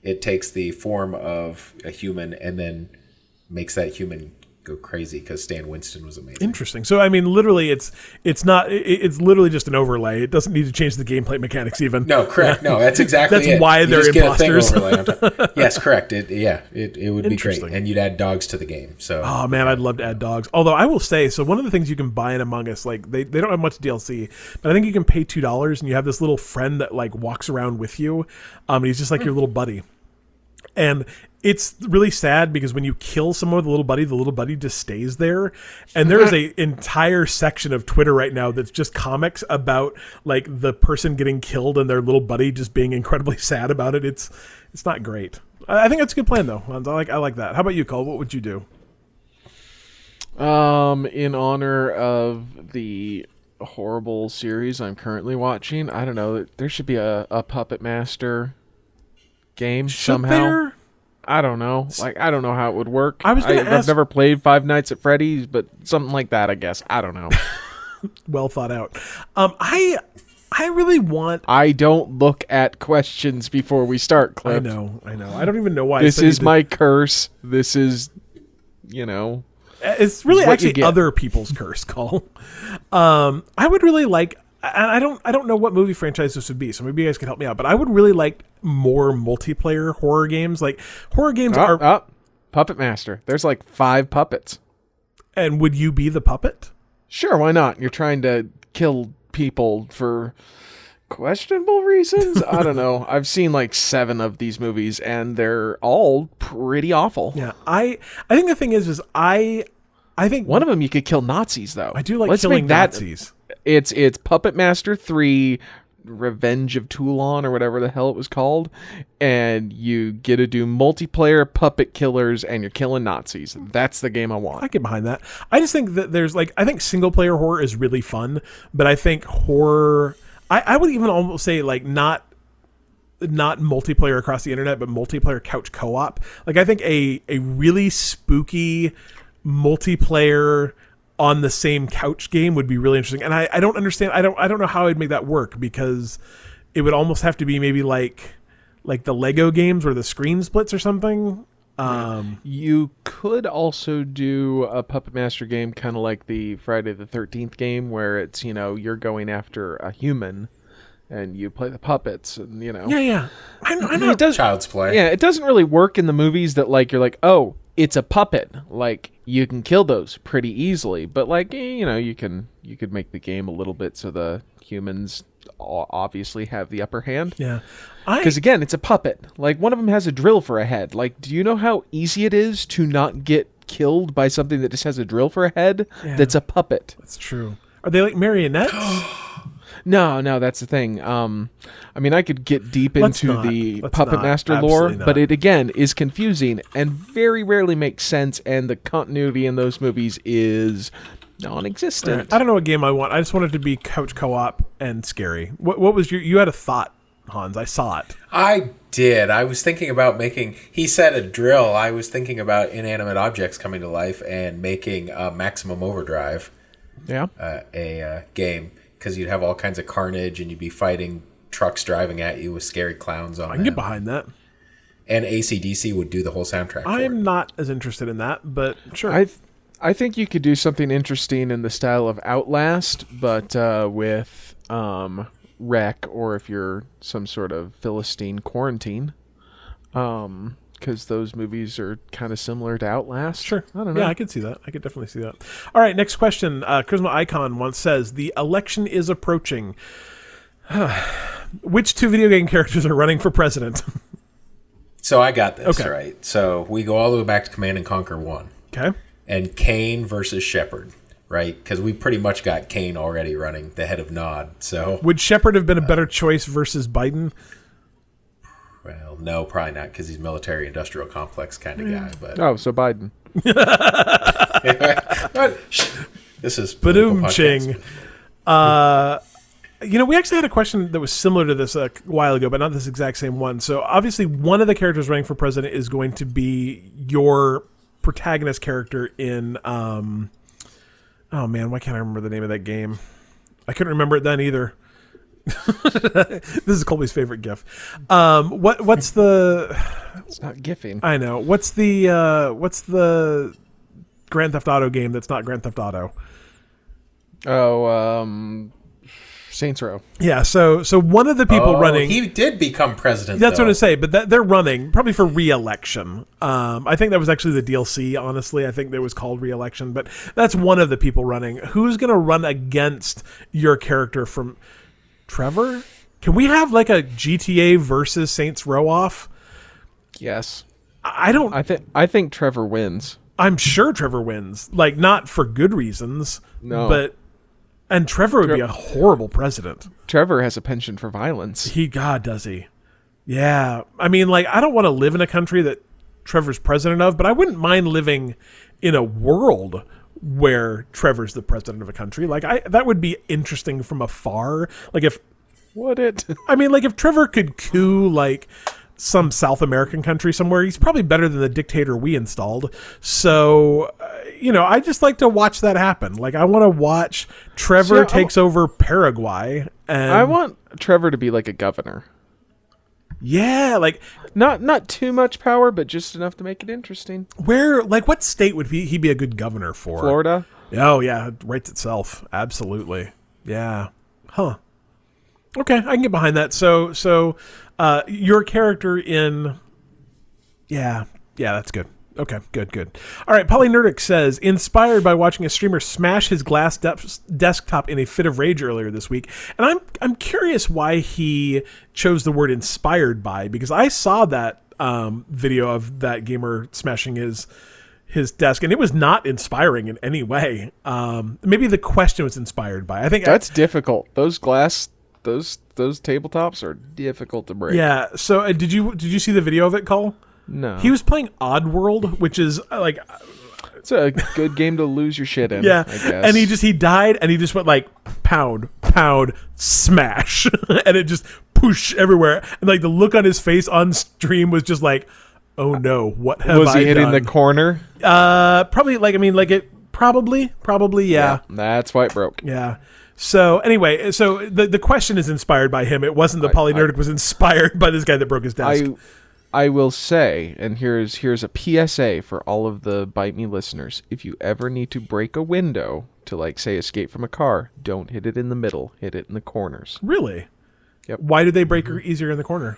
it takes the form of a human and then makes that human go crazy because Stan Winston was amazing. Interesting. So I mean, literally, it's it's not. It's literally just an overlay. It doesn't need to change the gameplay mechanics even. No, correct. No, that's <laughs> exactly That's it. why You they're just a thing imposters. overlay on top. <laughs> yes, correct. It yeah, it, it would be great, and you'd add dogs to the game. So Oh man, I'd love to add dogs. Although I will say, so one of the things you can buy in Among Us, like they, they don't have much DLC, but I think you can pay two dollars and you have this little friend that like walks around with you. Um, and he's just like your little buddy, and it's really sad because when you kill someone with a little buddy, the little buddy just stays there. And there is a <laughs> entire section of Twitter right now that's just comics about like the person getting killed and their little buddy just being incredibly <laughs> sad about it. It's it's not great. I think that's a good plan though. I like I like that. How about you, Cole? What would you do? Um, in honor of the horrible series I'm currently watching, I don't know. There should be a, a Puppet Master game Should somehow. there? I don't know. Like I don't know how it would work. I was gonna I've never played Five Nights at Freddy's, but something like that, I guess. I don't know. <laughs> well thought out. Um, I I really want. I don't look at questions before we start, I Cliff. know, I know. I don't even know why. This is did- my curse. This is, you know, It's really actually other people's curse <laughs> call. Um, I would really like. And I don't, I don't know what movie franchise this would be, so maybe you guys can help me out. But I would really like more multiplayer horror games. Like horror games up, are. up. Puppet Master. There's like five puppets. And would you be the puppet? Sure, why not? You're trying to kill people for questionable reasons. <laughs> I don't know. I've seen like seven of these movies, and they're all pretty awful. Yeah, I, I think the thing is, is I, I think One of them you could kill Nazis though. I do like Let's killing that, Nazis. It's it's Puppet Master three, Revenge of Toulon or whatever the hell it was called, and you get to do multiplayer puppet killers, and you're killing Nazis. That's the game I want. I get behind that. I just think that there's like I think single player horror is really fun, but I think horror I, I would even almost say like not not multiplayer across the internet, but multiplayer couch co op. Like I think a a really spooky multiplayer on the same couch game would be really interesting. And I, I don't understand I don't I don't know how I'd make that work because it would almost have to be maybe like like the Lego games where the screen splits or something. Um You could also do a Puppet Master game, kind of like the Friday the Thirteenth game, where it's you know you're going after a human, and you play the puppets, and you know Yeah, yeah. I, I know. it does. Child's Play. Yeah, it doesn't really work in the movies that like you're like, oh, it's a puppet. Like you can kill those pretty easily, but like eh, you know you can you could make the game a little bit so the humans obviously have the upper hand. Yeah. I Because again, it's a puppet. Like one of them has a drill for a head. Like, do you know how easy it is to not get killed by something that just has a drill for a head? Yeah. That's a puppet. That's true. Are they like marionettes? <gasps> <gasps> <gasps> No, no, that's the thing. Um, I mean, I could get deep Let's into not. the Let's puppet not. master lore, Absolutely but it again is confusing and very rarely makes sense. And the continuity in those movies is non-existent. I don't know what game I want. I just want it to be couch co-op and scary. What, what was your? You had a thought Hans. I saw it. I did. I was thinking about making. He said a drill. I was thinking about inanimate objects coming to life and making a Maximum Overdrive Yeah. uh, a uh, game because you'd have all kinds of carnage and you'd be fighting trucks driving at you with scary clowns on I can get behind that. And ACDC would do the whole soundtrack. for it. I'm not as interested in that, but sure. I th- I think you could do something interesting in the style of Outlast, but uh, with um, Wreck, or if you're some sort of Philistine quarantine, um, because those movies are kind of similar to Outlast. Sure. I don't know. Yeah, I could see that. I could definitely see that. All right, next question. Uh, Charisma Icon once says the election is approaching. <sighs> Which two video game characters are running for president? <laughs> So I got this Okay. right. So we go all the way back to Command and Conquer One, okay. and Kane versus Shepard, right? Because we pretty much got Kane already running the head of Nod. So Would Shepard have been a better choice versus Biden? Well, no, probably not because he's military industrial complex kind of guy. But Oh, so Biden. <laughs> This is political Badoom ching. Uh, you know, we actually had a question that was similar to this a while ago, but not this exact same one. So obviously, one of the characters running for president is going to be your protagonist character in. Um, oh man, why can't I remember the name of that game? I couldn't remember it then either. <laughs> this is Colby's favorite GIF. Um, what what's the? It's not gifting. I know what's the uh, what's the Grand Theft Auto game that's not Grand Theft Auto? Oh, um, Saints Row. Yeah, so so one of the people Oh, running. He did become president. that's though. what I'm say, but that, they're running probably for re-election. Um, I think that was actually the DLC. Honestly, I think that was called re-election, but that's one of the people running. Who's going to run against your character from Trevor? Can we have like a GTA versus Saints Row off? Yes. I don't. I think I think Trevor wins. I'm sure Trevor wins. Like not for good reasons. No. but and Trevor would be a horrible president. Trevor has a penchant for violence. He God does he? Yeah, I mean, like I don't want to live in a country that Trevor's president of, but I wouldn't mind living in a world where Trevor's the president of a country. Like I, that would be interesting from afar. Like if Would it? <laughs> I mean, like if Trevor could coup like some South American country somewhere, he's probably better than the dictator we installed. So, uh, you know, I just like to watch that happen. Like I want to watch Trevor So, takes over Paraguay, and I want Trevor to be like a governor. Yeah, like Not not too much power, but just enough to make it interesting. Where, like, what state would he, he be a good governor for? Florida. Oh, yeah, it writes itself. Absolutely. Yeah. Huh. Okay, I can get behind that. So, so, uh, your character in, yeah, yeah, that's good. Okay, good, good. All right, Polynerdic says, inspired by watching a streamer smash his glass de- desktop in a fit of rage earlier this week, and I'm I'm curious why he chose the word inspired by because I saw that um, video of that gamer smashing his his desk, and it was not inspiring in any way. Um, maybe the question was inspired by. I think That's difficult. Those glass, those those tabletops are difficult to break. yeah. So uh, did you did you see the video of it, Cole? No. He was playing Oddworld, which is uh, like it's a good game to lose your shit in. yeah, I guess. and he just he died, and he just went like pound, pound, smash, <laughs> and it just push everywhere, and like the look on his face on stream was just like, oh no, what have was I he hitting done? the corner? uh, probably like I mean like it probably probably yeah. That's why it broke. Yeah. So anyway, so the the question is inspired by him. It wasn't the Polynerdic was inspired <laughs> by this guy that broke his desk. I I will say, and here's here's a PSA for all of the bite me listeners. If you ever need to break a window to like say escape from a car, don't hit it in the middle. Hit it in the corners. really? Yep. Why do they break her easier in the corner?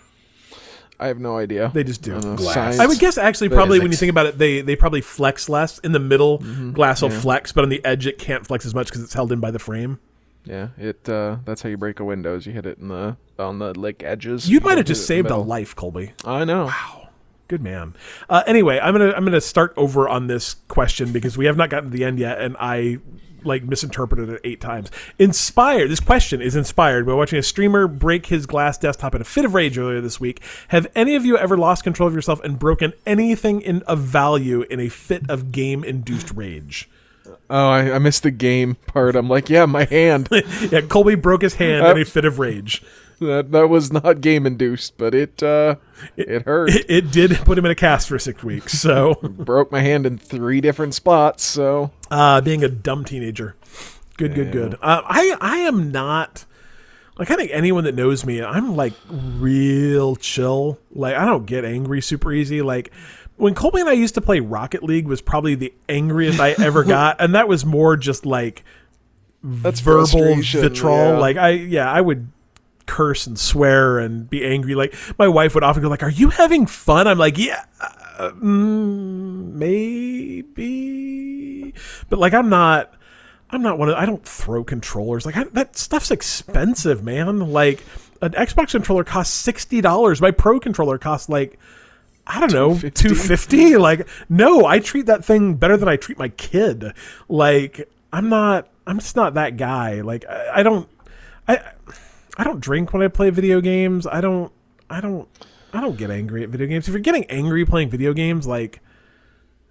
I have no idea. They just do. I Glass. I would guess actually probably when you think about it, they they probably flex less in the middle. Mm-hmm. Glass will flex, but on the edge it can't flex as much because it's held in by the frame. Yeah, it. Uh, that's how you break a window. Is you hit it in the on the like edges. You might have just hit it in saved a life, Colby. I know. Wow, good man. Uh, anyway, I'm gonna I'm gonna start over on this question because we have not gotten to the end yet, and I like misinterpreted it eight times. Inspired. This question is inspired by watching a streamer break his glass desktop in a fit of rage earlier this week. Have any of you ever lost control of yourself and broken anything in of value in a fit of game induced rage? Oh, I, I missed the game part. I'm like, yeah, my hand. <laughs> yeah, Colby broke his hand in a fit of rage. that that was not game induced, but it uh, it hurt. It, it did put him in a cast for six weeks. So, <laughs> Broke my hand in three different spots. So uh, being a dumb teenager, good, good, good. Uh, I I am not. Like I think anyone that knows me, I'm like real chill. Like I don't get angry super easy. Like when Colby and I used to play Rocket League was probably the angriest I ever <laughs> got, and that was more just like that's verbal vitriol. yeah. Like I yeah, I would curse and swear and be angry. Like my wife would often go like, "Are you having fun?" I'm like, "Yeah, uh, mm, maybe," but like I'm not. I'm not one of. I don't throw controllers. Like I, that stuff's expensive, man. Like an Xbox controller costs sixty dollars. My Pro controller costs like. I don't know, 250? two fifty. <laughs> Like, no, I treat that thing better than I treat my kid. Like, I'm not. I'm just not that guy. Like, I, I don't. I I don't drink when I play video games. I don't. I don't. I don't get angry at video games. If you're getting angry playing video games, like,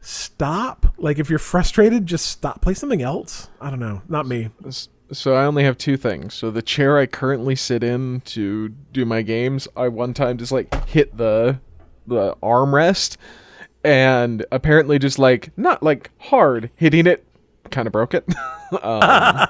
stop. Like, if you're frustrated, just stop. Play something else. I don't know. Not me. So I only have two things. So the chair I currently sit in to do my games, I one time just like hit the the armrest and apparently just like not like hard hitting it kind of broke it. <laughs> um,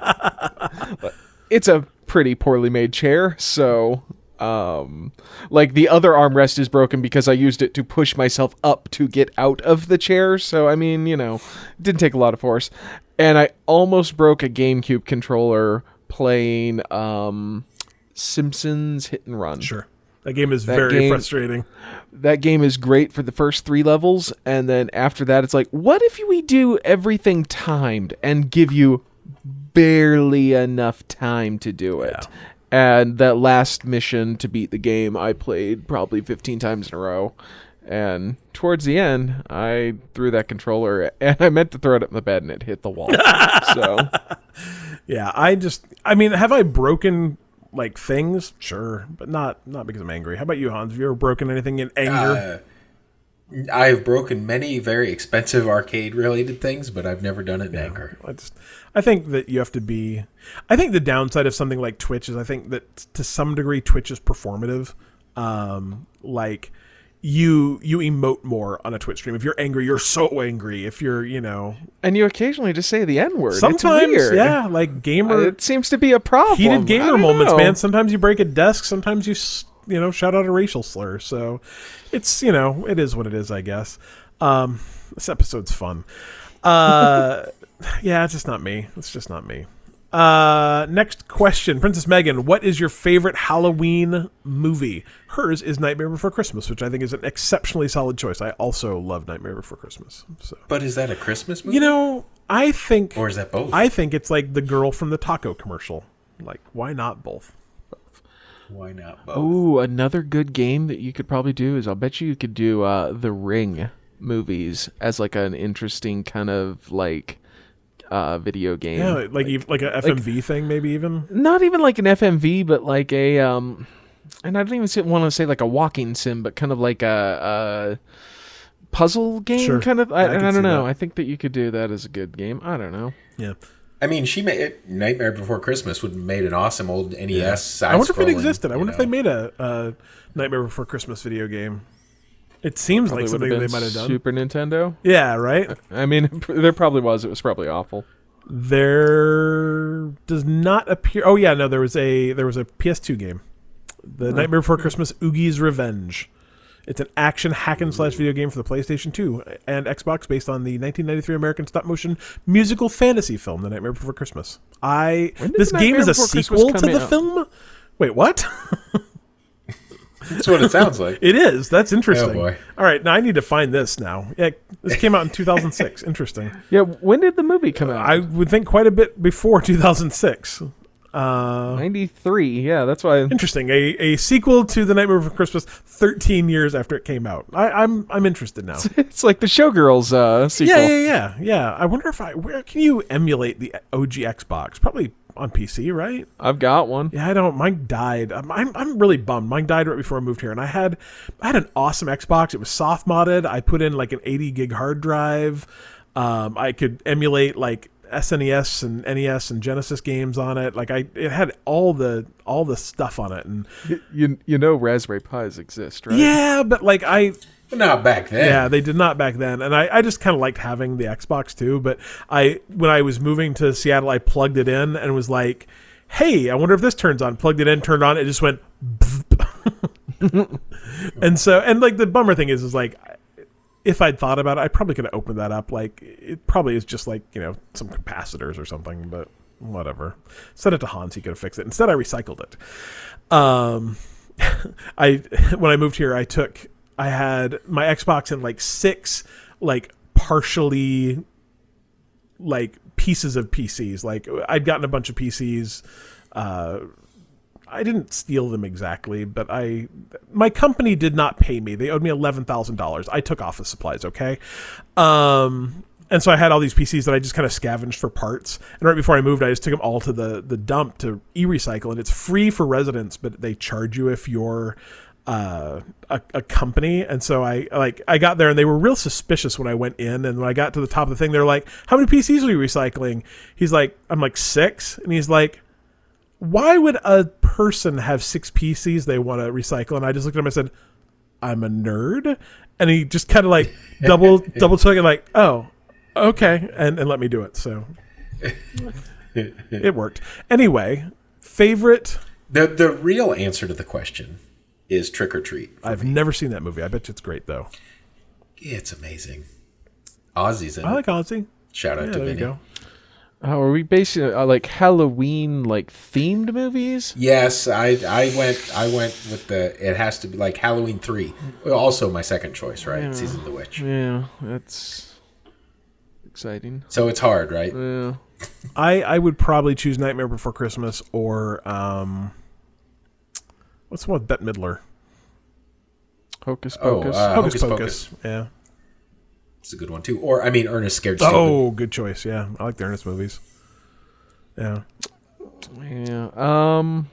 it's a pretty poorly made chair, so um like the other armrest is broken because I used it to push myself up to get out of the chair. So I mean, you know, didn't take a lot of force. And I almost broke a GameCube controller playing um Simpsons Hit and Run. Sure. That game is That very game- frustrating. That game is great for the first 3 levels and then after that it's like what if we do everything timed and give you barely enough time to do it. Yeah. And that last mission to beat the game, I played probably 15 times in a row. And towards the end, I threw that controller, <laughs> and I meant to throw it up in the bed, and it hit the wall. <laughs> so Yeah, I just. I mean, have I broken like things? Sure, but not not because I'm angry. How about you, Hans? Have you ever broken anything in anger? Uh, I've broken many very expensive arcade related things, but I've never done it in anger. I just I think that you have to be I think the downside of something like Twitch is I think that to some degree Twitch is performative. Um like you you emote more on a Twitch stream. If you're angry, you're so angry. If you're, you know, and you occasionally just say the N word. sometimes yeah, like gamer it seems to be a problem. heated gamer moments, know. man. Sometimes you break a desk, sometimes you you know shout out a racial slur. So it's you know it is what it is, I guess. Um, this episode's fun. Uh, <laughs> yeah, it's just not me. It's just not me. Uh, next question, Princess Megan. What is your favorite Halloween movie? Hers is Nightmare Before Christmas, which I think is an exceptionally solid choice. I also love Nightmare Before Christmas. So But is that a Christmas movie? you know, I think or is that both? I think it's like the girl from the taco commercial. Like, why not both? Why not both? Ooh, another good game that you could probably do is I'll bet you you could do uh, the Ring movies as like an interesting kind of like uh, video game. Yeah, like ev- like a FMV thing, maybe even. Not even like an FMV, but like a um, and I don't even want to say like a walking sim, but kind of like a, a puzzle game Sure. kind of. I, Yeah, I I, don't know. that. I think that you could do that as a good game. I don't know. Yeah, I mean, she made it, Nightmare Before Christmas would have made an awesome old NES side I wonder if it existed. I you wonder if they made a, a Nightmare Before Christmas video game. It seems Probably like something they might have done. Super Nintendo. Yeah, right. <laughs> I mean, <laughs> there probably was. It was probably awful. There does not appear. Oh yeah, no, there was a there was a PS2 game, the Nightmare Before Christmas Oogie's Revenge. It's an action hack and slash video game for the PlayStation 2 and Xbox based on the 1993 American stop motion musical fantasy film The Nightmare Before Christmas. I this game is a sequel to the out? film. Wait, what? <laughs> That's what it sounds like. <laughs> It is. That's interesting. Oh, boy. All right, now I need to find this now. Yeah, this came out in 2006. <laughs> interesting. Yeah. When did the movie come out? I would think quite a bit before 2006. Uh, Ninety three. Yeah, that's why. interesting. A, a sequel to The Nightmare Before Christmas 13 years after it came out. I, I'm I'm interested now. <laughs> It's like the Showgirls uh, sequel. yeah, yeah, yeah, yeah. I wonder if I where can you emulate the OG Xbox? Probably on PC, right? I've got one. Yeah, I don't. Mine died. I'm, I'm, I'm really bummed. Mine died right before I moved here, and I had I had an awesome Xbox. It was soft modded. I put in like an 80 gig hard drive. Um, I could emulate like SNES and NES and Genesis games on it. Like I, it had all the all the stuff on it, and Y- You you know Raspberry Pis exist, right? yeah, but like I, Not back then. yeah, they did not back then, and I, I just kind of liked having the Xbox too. But I, when I was moving to Seattle, I plugged it in and was like, "Hey, I wonder if this turns on." Plugged it in, turned on, it just went. <laughs> and so, and like the bummer thing is, is like, if I'd thought about it, I probably could have opened that up. Like, it probably is just like you know some capacitors or something, but whatever. Send it to Hans; he could have fixed it. Instead, I recycled it. Um, <laughs> I <laughs> when I moved here, I took I had my Xbox in like six like partially like pieces of PCs. Like I'd gotten a bunch of PCs. Uh, I didn't steal them exactly, but I my company did not pay me. They owed me eleven thousand dollars. I took office supplies, okay. Um, and so I had all these PCs that I just kind of scavenged for parts. And right before I moved, I just took them all to the the dump to e-recycle, and it's free for residents, but they charge you if you're uh, a, a company. And so I like I got there, and they were real suspicious when I went in. And when I got to the top of the thing, they're like, "How many PCs are you recycling?" He's like, "I'm like six. and he's like why would a person have six PCs they want to recycle? And I just looked at him and I said, I'm a nerd. And he just kind of like <laughs> double double took and like, oh, okay, and, and let me do it. So <laughs> it worked. Anyway, favorite The the real answer to the question is Trick or Treat. I've never seen that movie. I bet you it's great though. It's amazing. Ozzy's in it. I it. like Ozzy. Shout out Yeah, to there you go. Oh, are we basing it on like Halloween like themed movies? Yes, I I went I went with the it has to be like Halloween three. Also my second choice, right? Season of the Witch. Yeah, that's exciting. So it's hard, right? Yeah. I I would probably choose Nightmare Before Christmas or um, what's the one with Bette Midler? Hocus Oh, Pocus. uh, Hocus Hocus Pocus. Pocus. Yeah. It's a good one too. Or I mean, Ernest Scared Stupid. Oh, good choice. Yeah, I like the Ernest movies. Yeah. yeah. Um.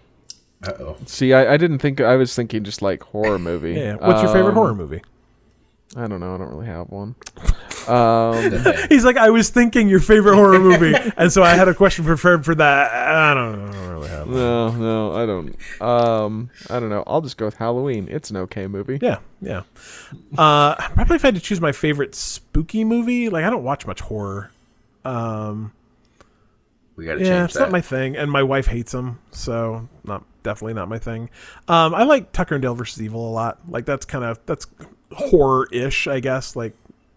Uh oh. See, I, I didn't think I was thinking just like horror movie. Yeah. What's your favorite Um, horror movie? I don't know. I don't really have one. <laughs> Um. He's like, I was thinking your favorite horror movie, and so I had a question prepared for that. I don't know. I don't really have. One. No, no, I don't. Um, I don't know. I'll just go with Halloween. It's an okay movie. Yeah, yeah. Uh, probably if I had to choose my favorite spooky movie, like I don't watch much horror. Um, We got to yeah, change it's that. not my thing, and my wife hates them, so not definitely not my thing. Um, I like Tucker and Dale versus Evil a lot. Like that's kind of that's horror ish, I guess. Like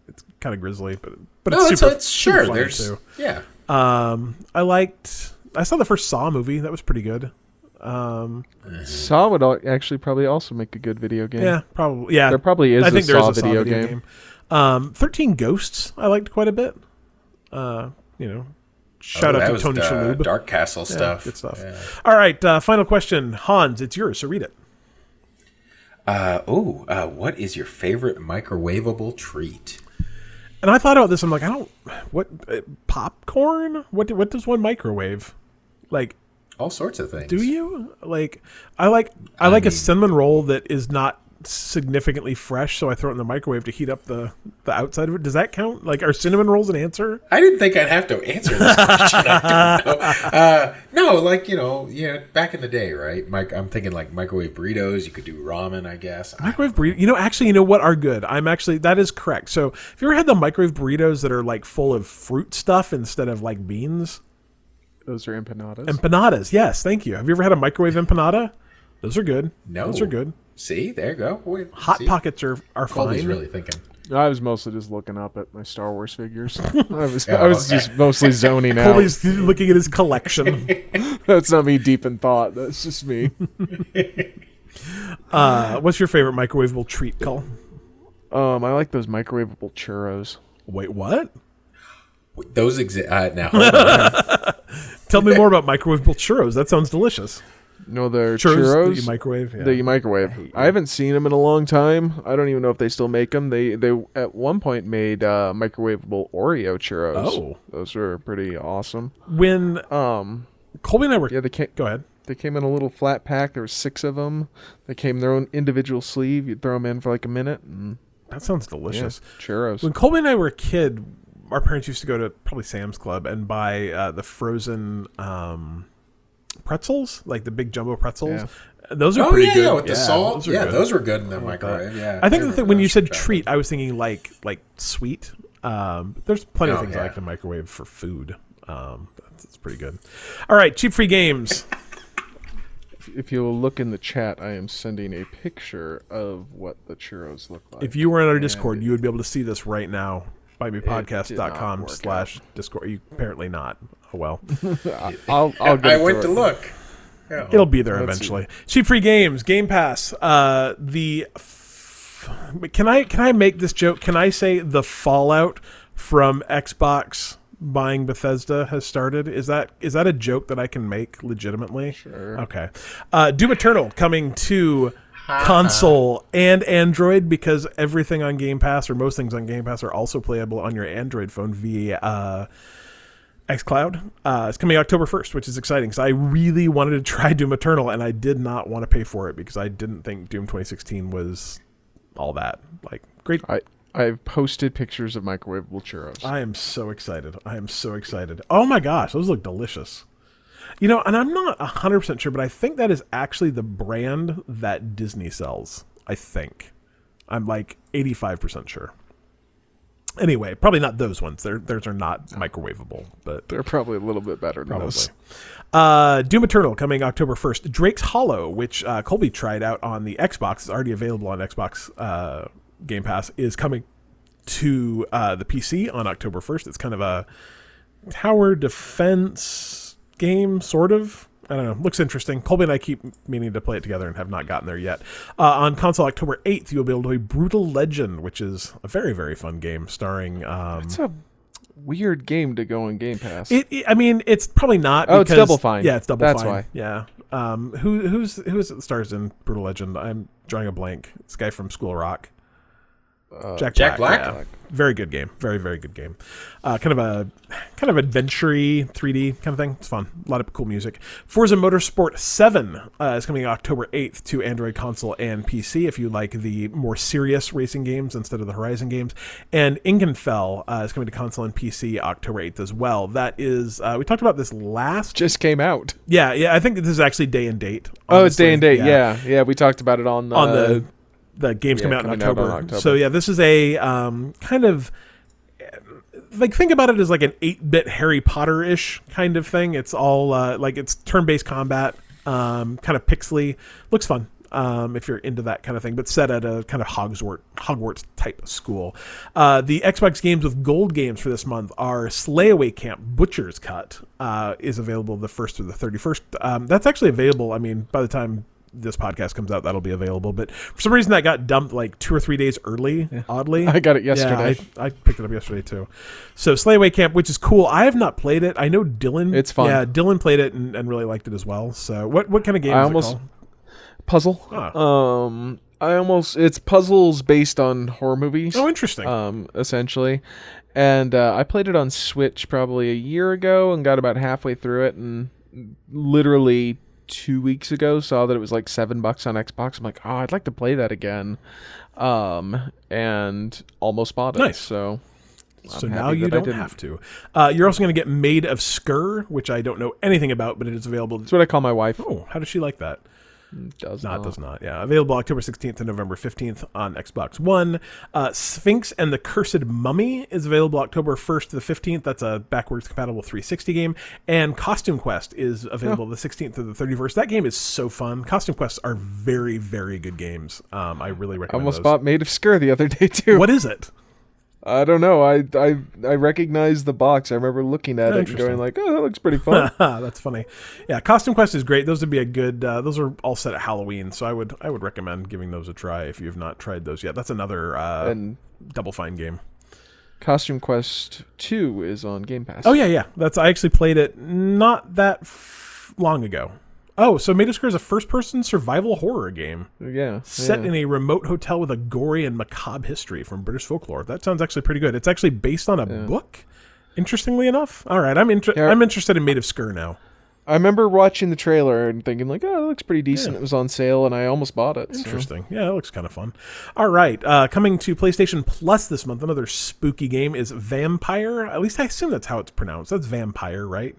it's kind of grisly, but but no, it's it's, super, it's super sure. funny, There's too. yeah. Um, I liked. I saw the first Saw movie. That was pretty good. Um, Saw would actually probably also make a good video game. yeah, probably. Yeah, There probably is I think a there is Saw a Saw video, video, game. game. Um, Thirteen Ghosts. I liked quite a bit. Uh, you know, shout Oh, out that to was Tony the Shalhoub. Dark Castle stuff. good stuff. Yeah. All right, uh, final question, Hans. It's yours. So read it. Uh, oh, uh, what is your favorite microwavable treat? And I thought about this. I'm like, I don't. What uh, popcorn? What? do- What does one microwave? Like, All sorts of things. do you like? I like. I, like a cinnamon roll that is not significantly fresh, so I throw it in the microwave to heat up the the outside of it. Does that count? Like, are cinnamon rolls an answer? I didn't think I'd have to answer this question. I don't know. <laughs> Uh, no, like you know, yeah, back in the day, right? Mike, I'm thinking like microwave burritos. You could do ramen, I guess. Microwave burrito. You know, actually, you know what are good? I'm actually that is correct. So, if you ever had the microwave burritos that are like full of fruit stuff instead of like beans, Those are empanadas. empanadas. Yes, thank you. Have you ever had a microwave empanada? Those are good. No. those are good. See, there you go. Wait, Hot see? pockets are are Colby's fine. really thinking. I was mostly just looking up at my Star Wars figures. <laughs> I was, Oh, I was okay. just mostly zoning out. Colby's looking at his collection. <laughs> That's not me deep in thought. That's just me. <laughs> uh, what's your favorite microwavable treat, Cole? Um, I like those microwavable churros. Wait, what? Those exist uh, now. Tell me more about microwavable churros. That sounds delicious. No, they're Churros, churros. that you microwave. Yeah. that you microwave. I haven't seen them in a long time. I don't even know if they still make them. They they at one point made uh, microwavable Oreo churros. Oh. those were pretty awesome. when Um, Colby and I were yeah, they came go ahead. they came in a little flat pack. There were six of them. They came in their own individual sleeve. You'd throw them in for like a minute, and That sounds yeah, delicious. churros. When Colby and I were a kid, our parents used to go to probably Sam's Club and buy uh, the frozen um, pretzels, like the big jumbo pretzels. Yeah. Those are Oh pretty yeah, good. yeah, with the salt. those yeah, good. those were good in the microwave. Yeah, I think the thing when you said from treat, I was thinking like like sweet. Um, there's plenty of Oh, things I yeah. like to microwave for food. Um, that's, that's pretty good. All right, cheap free games. <laughs> If you'll look in the chat, I am sending a picture of what the churros look like. If you were in our Discord, you would be able to see this right now. BiteMePodcast.com work slash Discord. You apparently not. Oh well. <laughs> I'll, I'll get I went to to it. look. Yeah. It'll be there Let's see. eventually. Cheap free games, Game Pass. Uh, the f- can I can I make this joke? Can I say the fallout from Xbox buying Bethesda has started? Is that is that a joke that I can make legitimately? Sure. Okay. Uh, Doom Eternal coming to console and Android because everything on Game Pass or most things on Game Pass are also playable on your Android phone via uh, xCloud. Uh, it's coming October 1st, which is exciting So I really wanted to try <laughs> Doom Eternal and I did not want to pay for it because I didn't think Doom 2016 was all that. Like, great. I I've posted pictures of microwavable churros. I am so excited. I am so excited. Oh my gosh, those look delicious. You know, and I'm not 100% sure, but I think that is actually the brand that Disney sells. I think. I'm like 85% sure. Anyway, probably not those ones. They're, theirs are not microwavable, but They're probably a little bit better than Probably. those. Uh, Doom Eternal coming October 1st. Drake's Hollow, which uh, Colby tried out on the Xbox, is already available on Xbox uh, Game Pass, is coming to uh, the PC on October 1st. It's kind of a tower defense game, sort of. I don't know. Looks interesting. Colby and I keep meaning to play it together and have not gotten there yet. Uh, on console, October 8th, you'll be able to play Brutal Legend, which is a very, very fun game starring. Um, It's a weird game to go on Game Pass. it, it- I mean, it's probably not. Oh, it's Double Fine. Yeah, it's double That's fine. why. Yeah. Um, who who's who is it that stars in Brutal Legend? I'm drawing a blank. This guy from School of Rock. Uh, Jack, Jack Black. Black? yeah. Very good game. Very very good game. Uh, kind of a kind of adventure 3D kind of thing. It's fun. A lot of cool music. Forza Motorsport 7 uh, is coming October 8th to Android console and PC if you like the more serious racing games instead of the Horizon games. And Ikenfell uh, is coming to console and PC October 8th as well. That is uh, we talked about this last just came out. yeah, yeah. I think this is actually day and date. Oh, it's day and date. Yeah. yeah, We talked about it on the, on the the games yeah, come out in coming out October. So yeah, this is a um, kind of like think about it as like an eight bit Harry Potter ish kind of thing. It's all uh, like it's turn based combat, um, kind of pixely. Looks fun. Um, if you're into that kind of thing, but set at a kind of Hogwarts Hogwarts type school. Uh, the Xbox games with gold games for this month are Slayaway Camp Butcher's Cut uh, is available the first through the 31st. Um, that's actually available. I mean, by the time this podcast comes out, that'll be available. But for some reason, that got dumped like two or three days early. Oddly, <laughs> I got it Yeah, yesterday. I, I picked it up yesterday too. So Slayaway Camp, which is cool. I have not played it. I know Dylan. It's fun. Yeah, Dylan played it and, and really liked it as well. So what what kind of game I is almost- it called? puzzle. Ah. Um, I almost it's puzzles based on horror movies. Oh, interesting. um, essentially. And uh, I played it on Switch probably a year ago and got about halfway through it, and literally two weeks ago saw that it was like seven bucks on Xbox. I'm like, oh, I'd like to play that again, um, and almost bought it. Nice. So, so I'm now you don't have to. Uh, you're also going to get Maid of Sker, which I don't know anything about, but it is available. That's what I call my wife. Oh, how does she like that? Does No, it not. does not. Yeah, available October 16th to November 15th on Xbox One. Uh, Sphinx and the Cursed Mummy is available October 1st to the 15th. That's a backwards compatible 360 game. And Costume Quest is available the 16th to the 31st. That game is so fun. Costume Quests are very, very good games. Um, I really recommend. I almost those. bought Maid of Sker the other <laughs> day too. What is it? I don't know. I I I recognized the box. I remember looking at it and going like, "Oh, that looks pretty fun." <laughs> That's funny. Yeah, Costume Quest is great. Those would be a good. Uh, those are all set at Halloween, so I would I would recommend giving those a try if you have not tried those yet. That's another uh, and Double Fine game. Costume Quest 2 is on Game Pass. Oh yeah, yeah. That's I actually played it not that f- long ago. Oh, so Maid of Sker is a first-person survival horror game yeah. set yeah. in a remote hotel with a gory and macabre history from British folklore. That sounds actually pretty good. It's actually based on a Yeah. book. Interestingly enough. All right, I'm inter- Yeah. I'm interested in Maid of Sker now. I remember watching the trailer and thinking like, oh, it looks pretty decent. Yeah. It was on sale, and I almost bought it. so- Interesting. Yeah, it looks kind of fun. All right. Uh, coming to PlayStation Plus this month, another spooky game is Vampire. At least I assume that's how it's pronounced. That's Vampire, right?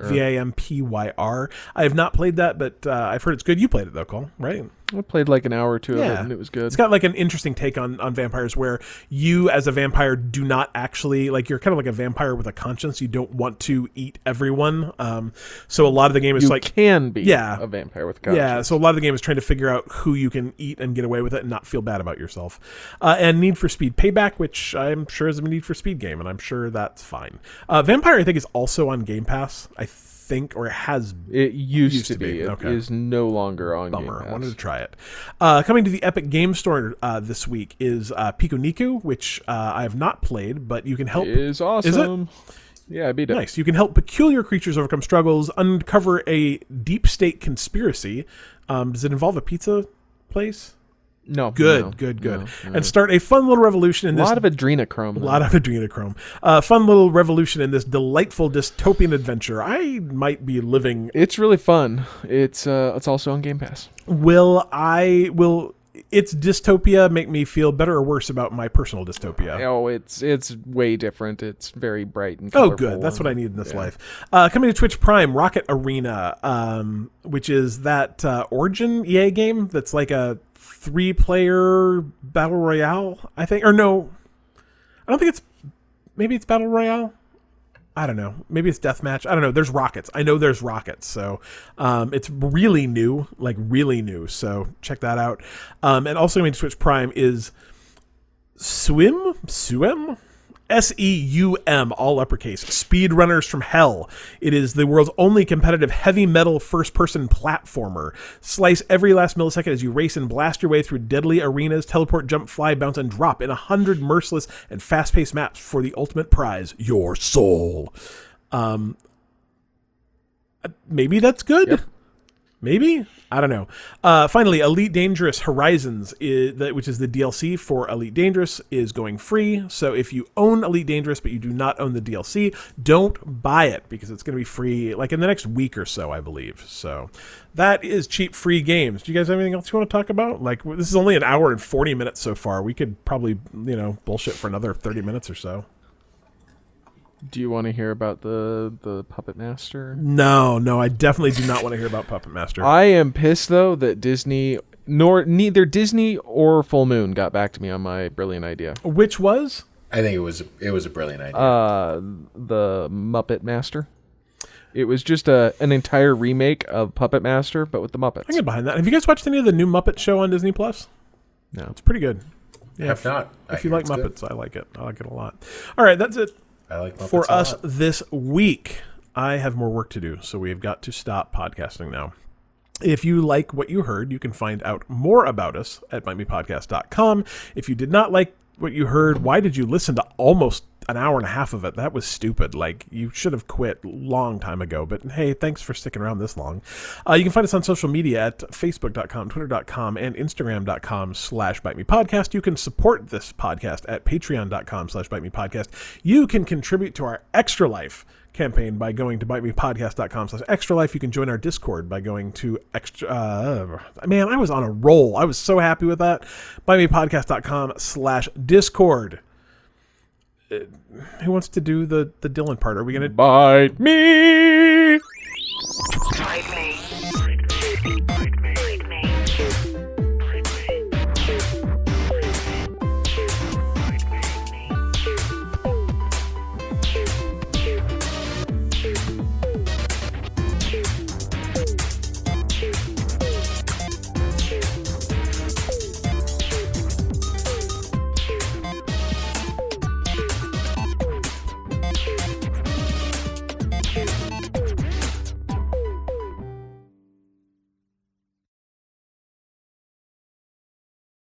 V A M P Y R. I have not played that, but uh, I've heard it's good. You played it though, Cole, right? I played like an hour or two of it, Yeah. and it was good. It's got like an interesting take on on vampires where you as a vampire do not actually like you're kind of like a vampire with a conscience. You don't want to eat everyone. Um, so a lot of the game is you like can be Yeah. a vampire with a conscience. Yeah, so a lot of the game is trying to figure out who you can eat and get away with it and not feel bad about yourself. Uh, and Need for Speed Payback, which I'm sure is a Need for Speed game, and I'm sure that's fine. Uh, Vampyr, I think, is also on Game Pass. I think, or it has It used, Used to to be. be, It okay. is no longer on Bummer. Game I wanted to try it. Uh, coming to the Epic Game Store uh, this week is uh, Pikuniku, which uh, I have not played, but you can help. It is awesome. Yeah, I beat it. Nice. You can help peculiar creatures overcome struggles, uncover a deep state conspiracy. Um, does it involve a pizza place? No, Good, no, good, good. no, no. And start a fun little revolution in a this. lot of adrenochrome. a lot of adrenochrome. Uh, fun little revolution in this delightful dystopian adventure. I might be living. It's really fun. It's uh, it's also on Game Pass. Will I? Will its dystopia make me feel better or worse about my personal dystopia? Oh, it's it's way different. It's very bright and colorful. Oh, good. That's what I need in this yeah. life. Uh, coming to Twitch Prime, Rocket Arena, um, which is that uh, Origin EA game that's like a three-player battle royale. I think, or no, I don't think it's. Maybe it's battle royale. I don't know. Maybe it's deathmatch. I don't know. There's rockets. I know there's rockets. So um, it's really new, like really new. So check that out. Um, and also coming to Twitch Prime is Swim? Swim? S E U M, all uppercase. Speedrunners from Hell. It is the world's only competitive heavy metal first person platformer. Slice every last millisecond as you race and blast your way through deadly arenas, teleport, jump, fly, bounce, and drop in a hundred merciless and fast paced maps for the ultimate prize your soul. Um, uh, maybe that's good. Yep. Maybe I don't know. Uh, finally, Elite Dangerous Horizons, is, which is the DLC for Elite Dangerous, is going free. So if you own Elite Dangerous but you do not own the DLC, don't buy it because it's going to be free like in the next week or so, I believe. So that is cheap free games. Do you guys have anything else you want to talk about? Like this is only an hour and forty minutes so far. We could probably you know bullshit for another thirty minutes or so. Do you want to hear about the the Puppet Master? No, no, I definitely do not want to hear about Puppet Master. I am pissed though that Disney nor neither Disney or Full Moon got back to me on my brilliant idea. Which was I think it was it was a brilliant idea. Uh, the Muppet Master. It was just a an entire remake of Puppet Master, but with the Muppets. I get behind that. Have you guys watched any of the new Muppet show on Disney Plus? No. It's pretty good. Yeah, Have not. I if you like it's good. Muppets, I like it. I like it a lot. All right, that's it I like Muppets for us this week. I have more work to do, so we have got to stop podcasting now. If you like what you heard, you can find out more about us at BiteMePodcast.com. If you did not like what you heard, why did you listen to almost an hour and a half of it? That was stupid. Like, you should have quit long time ago. But hey, thanks for sticking around this long. Uh, you can find us on social media at Facebook.com, Twitter.com, and Instagram.com slash Bite Me Podcast. You can support this podcast at Patreon.com slash Bite Me Podcast. You can contribute to our Extra Life campaign by going to bitemepodcast.com slash extra life you can join our discord by going to extra uh, man i was on a roll i was so happy with that bitemepodcast.com slash discord who wants to do the the Dylan part? Are we gonna bite me? Bite me.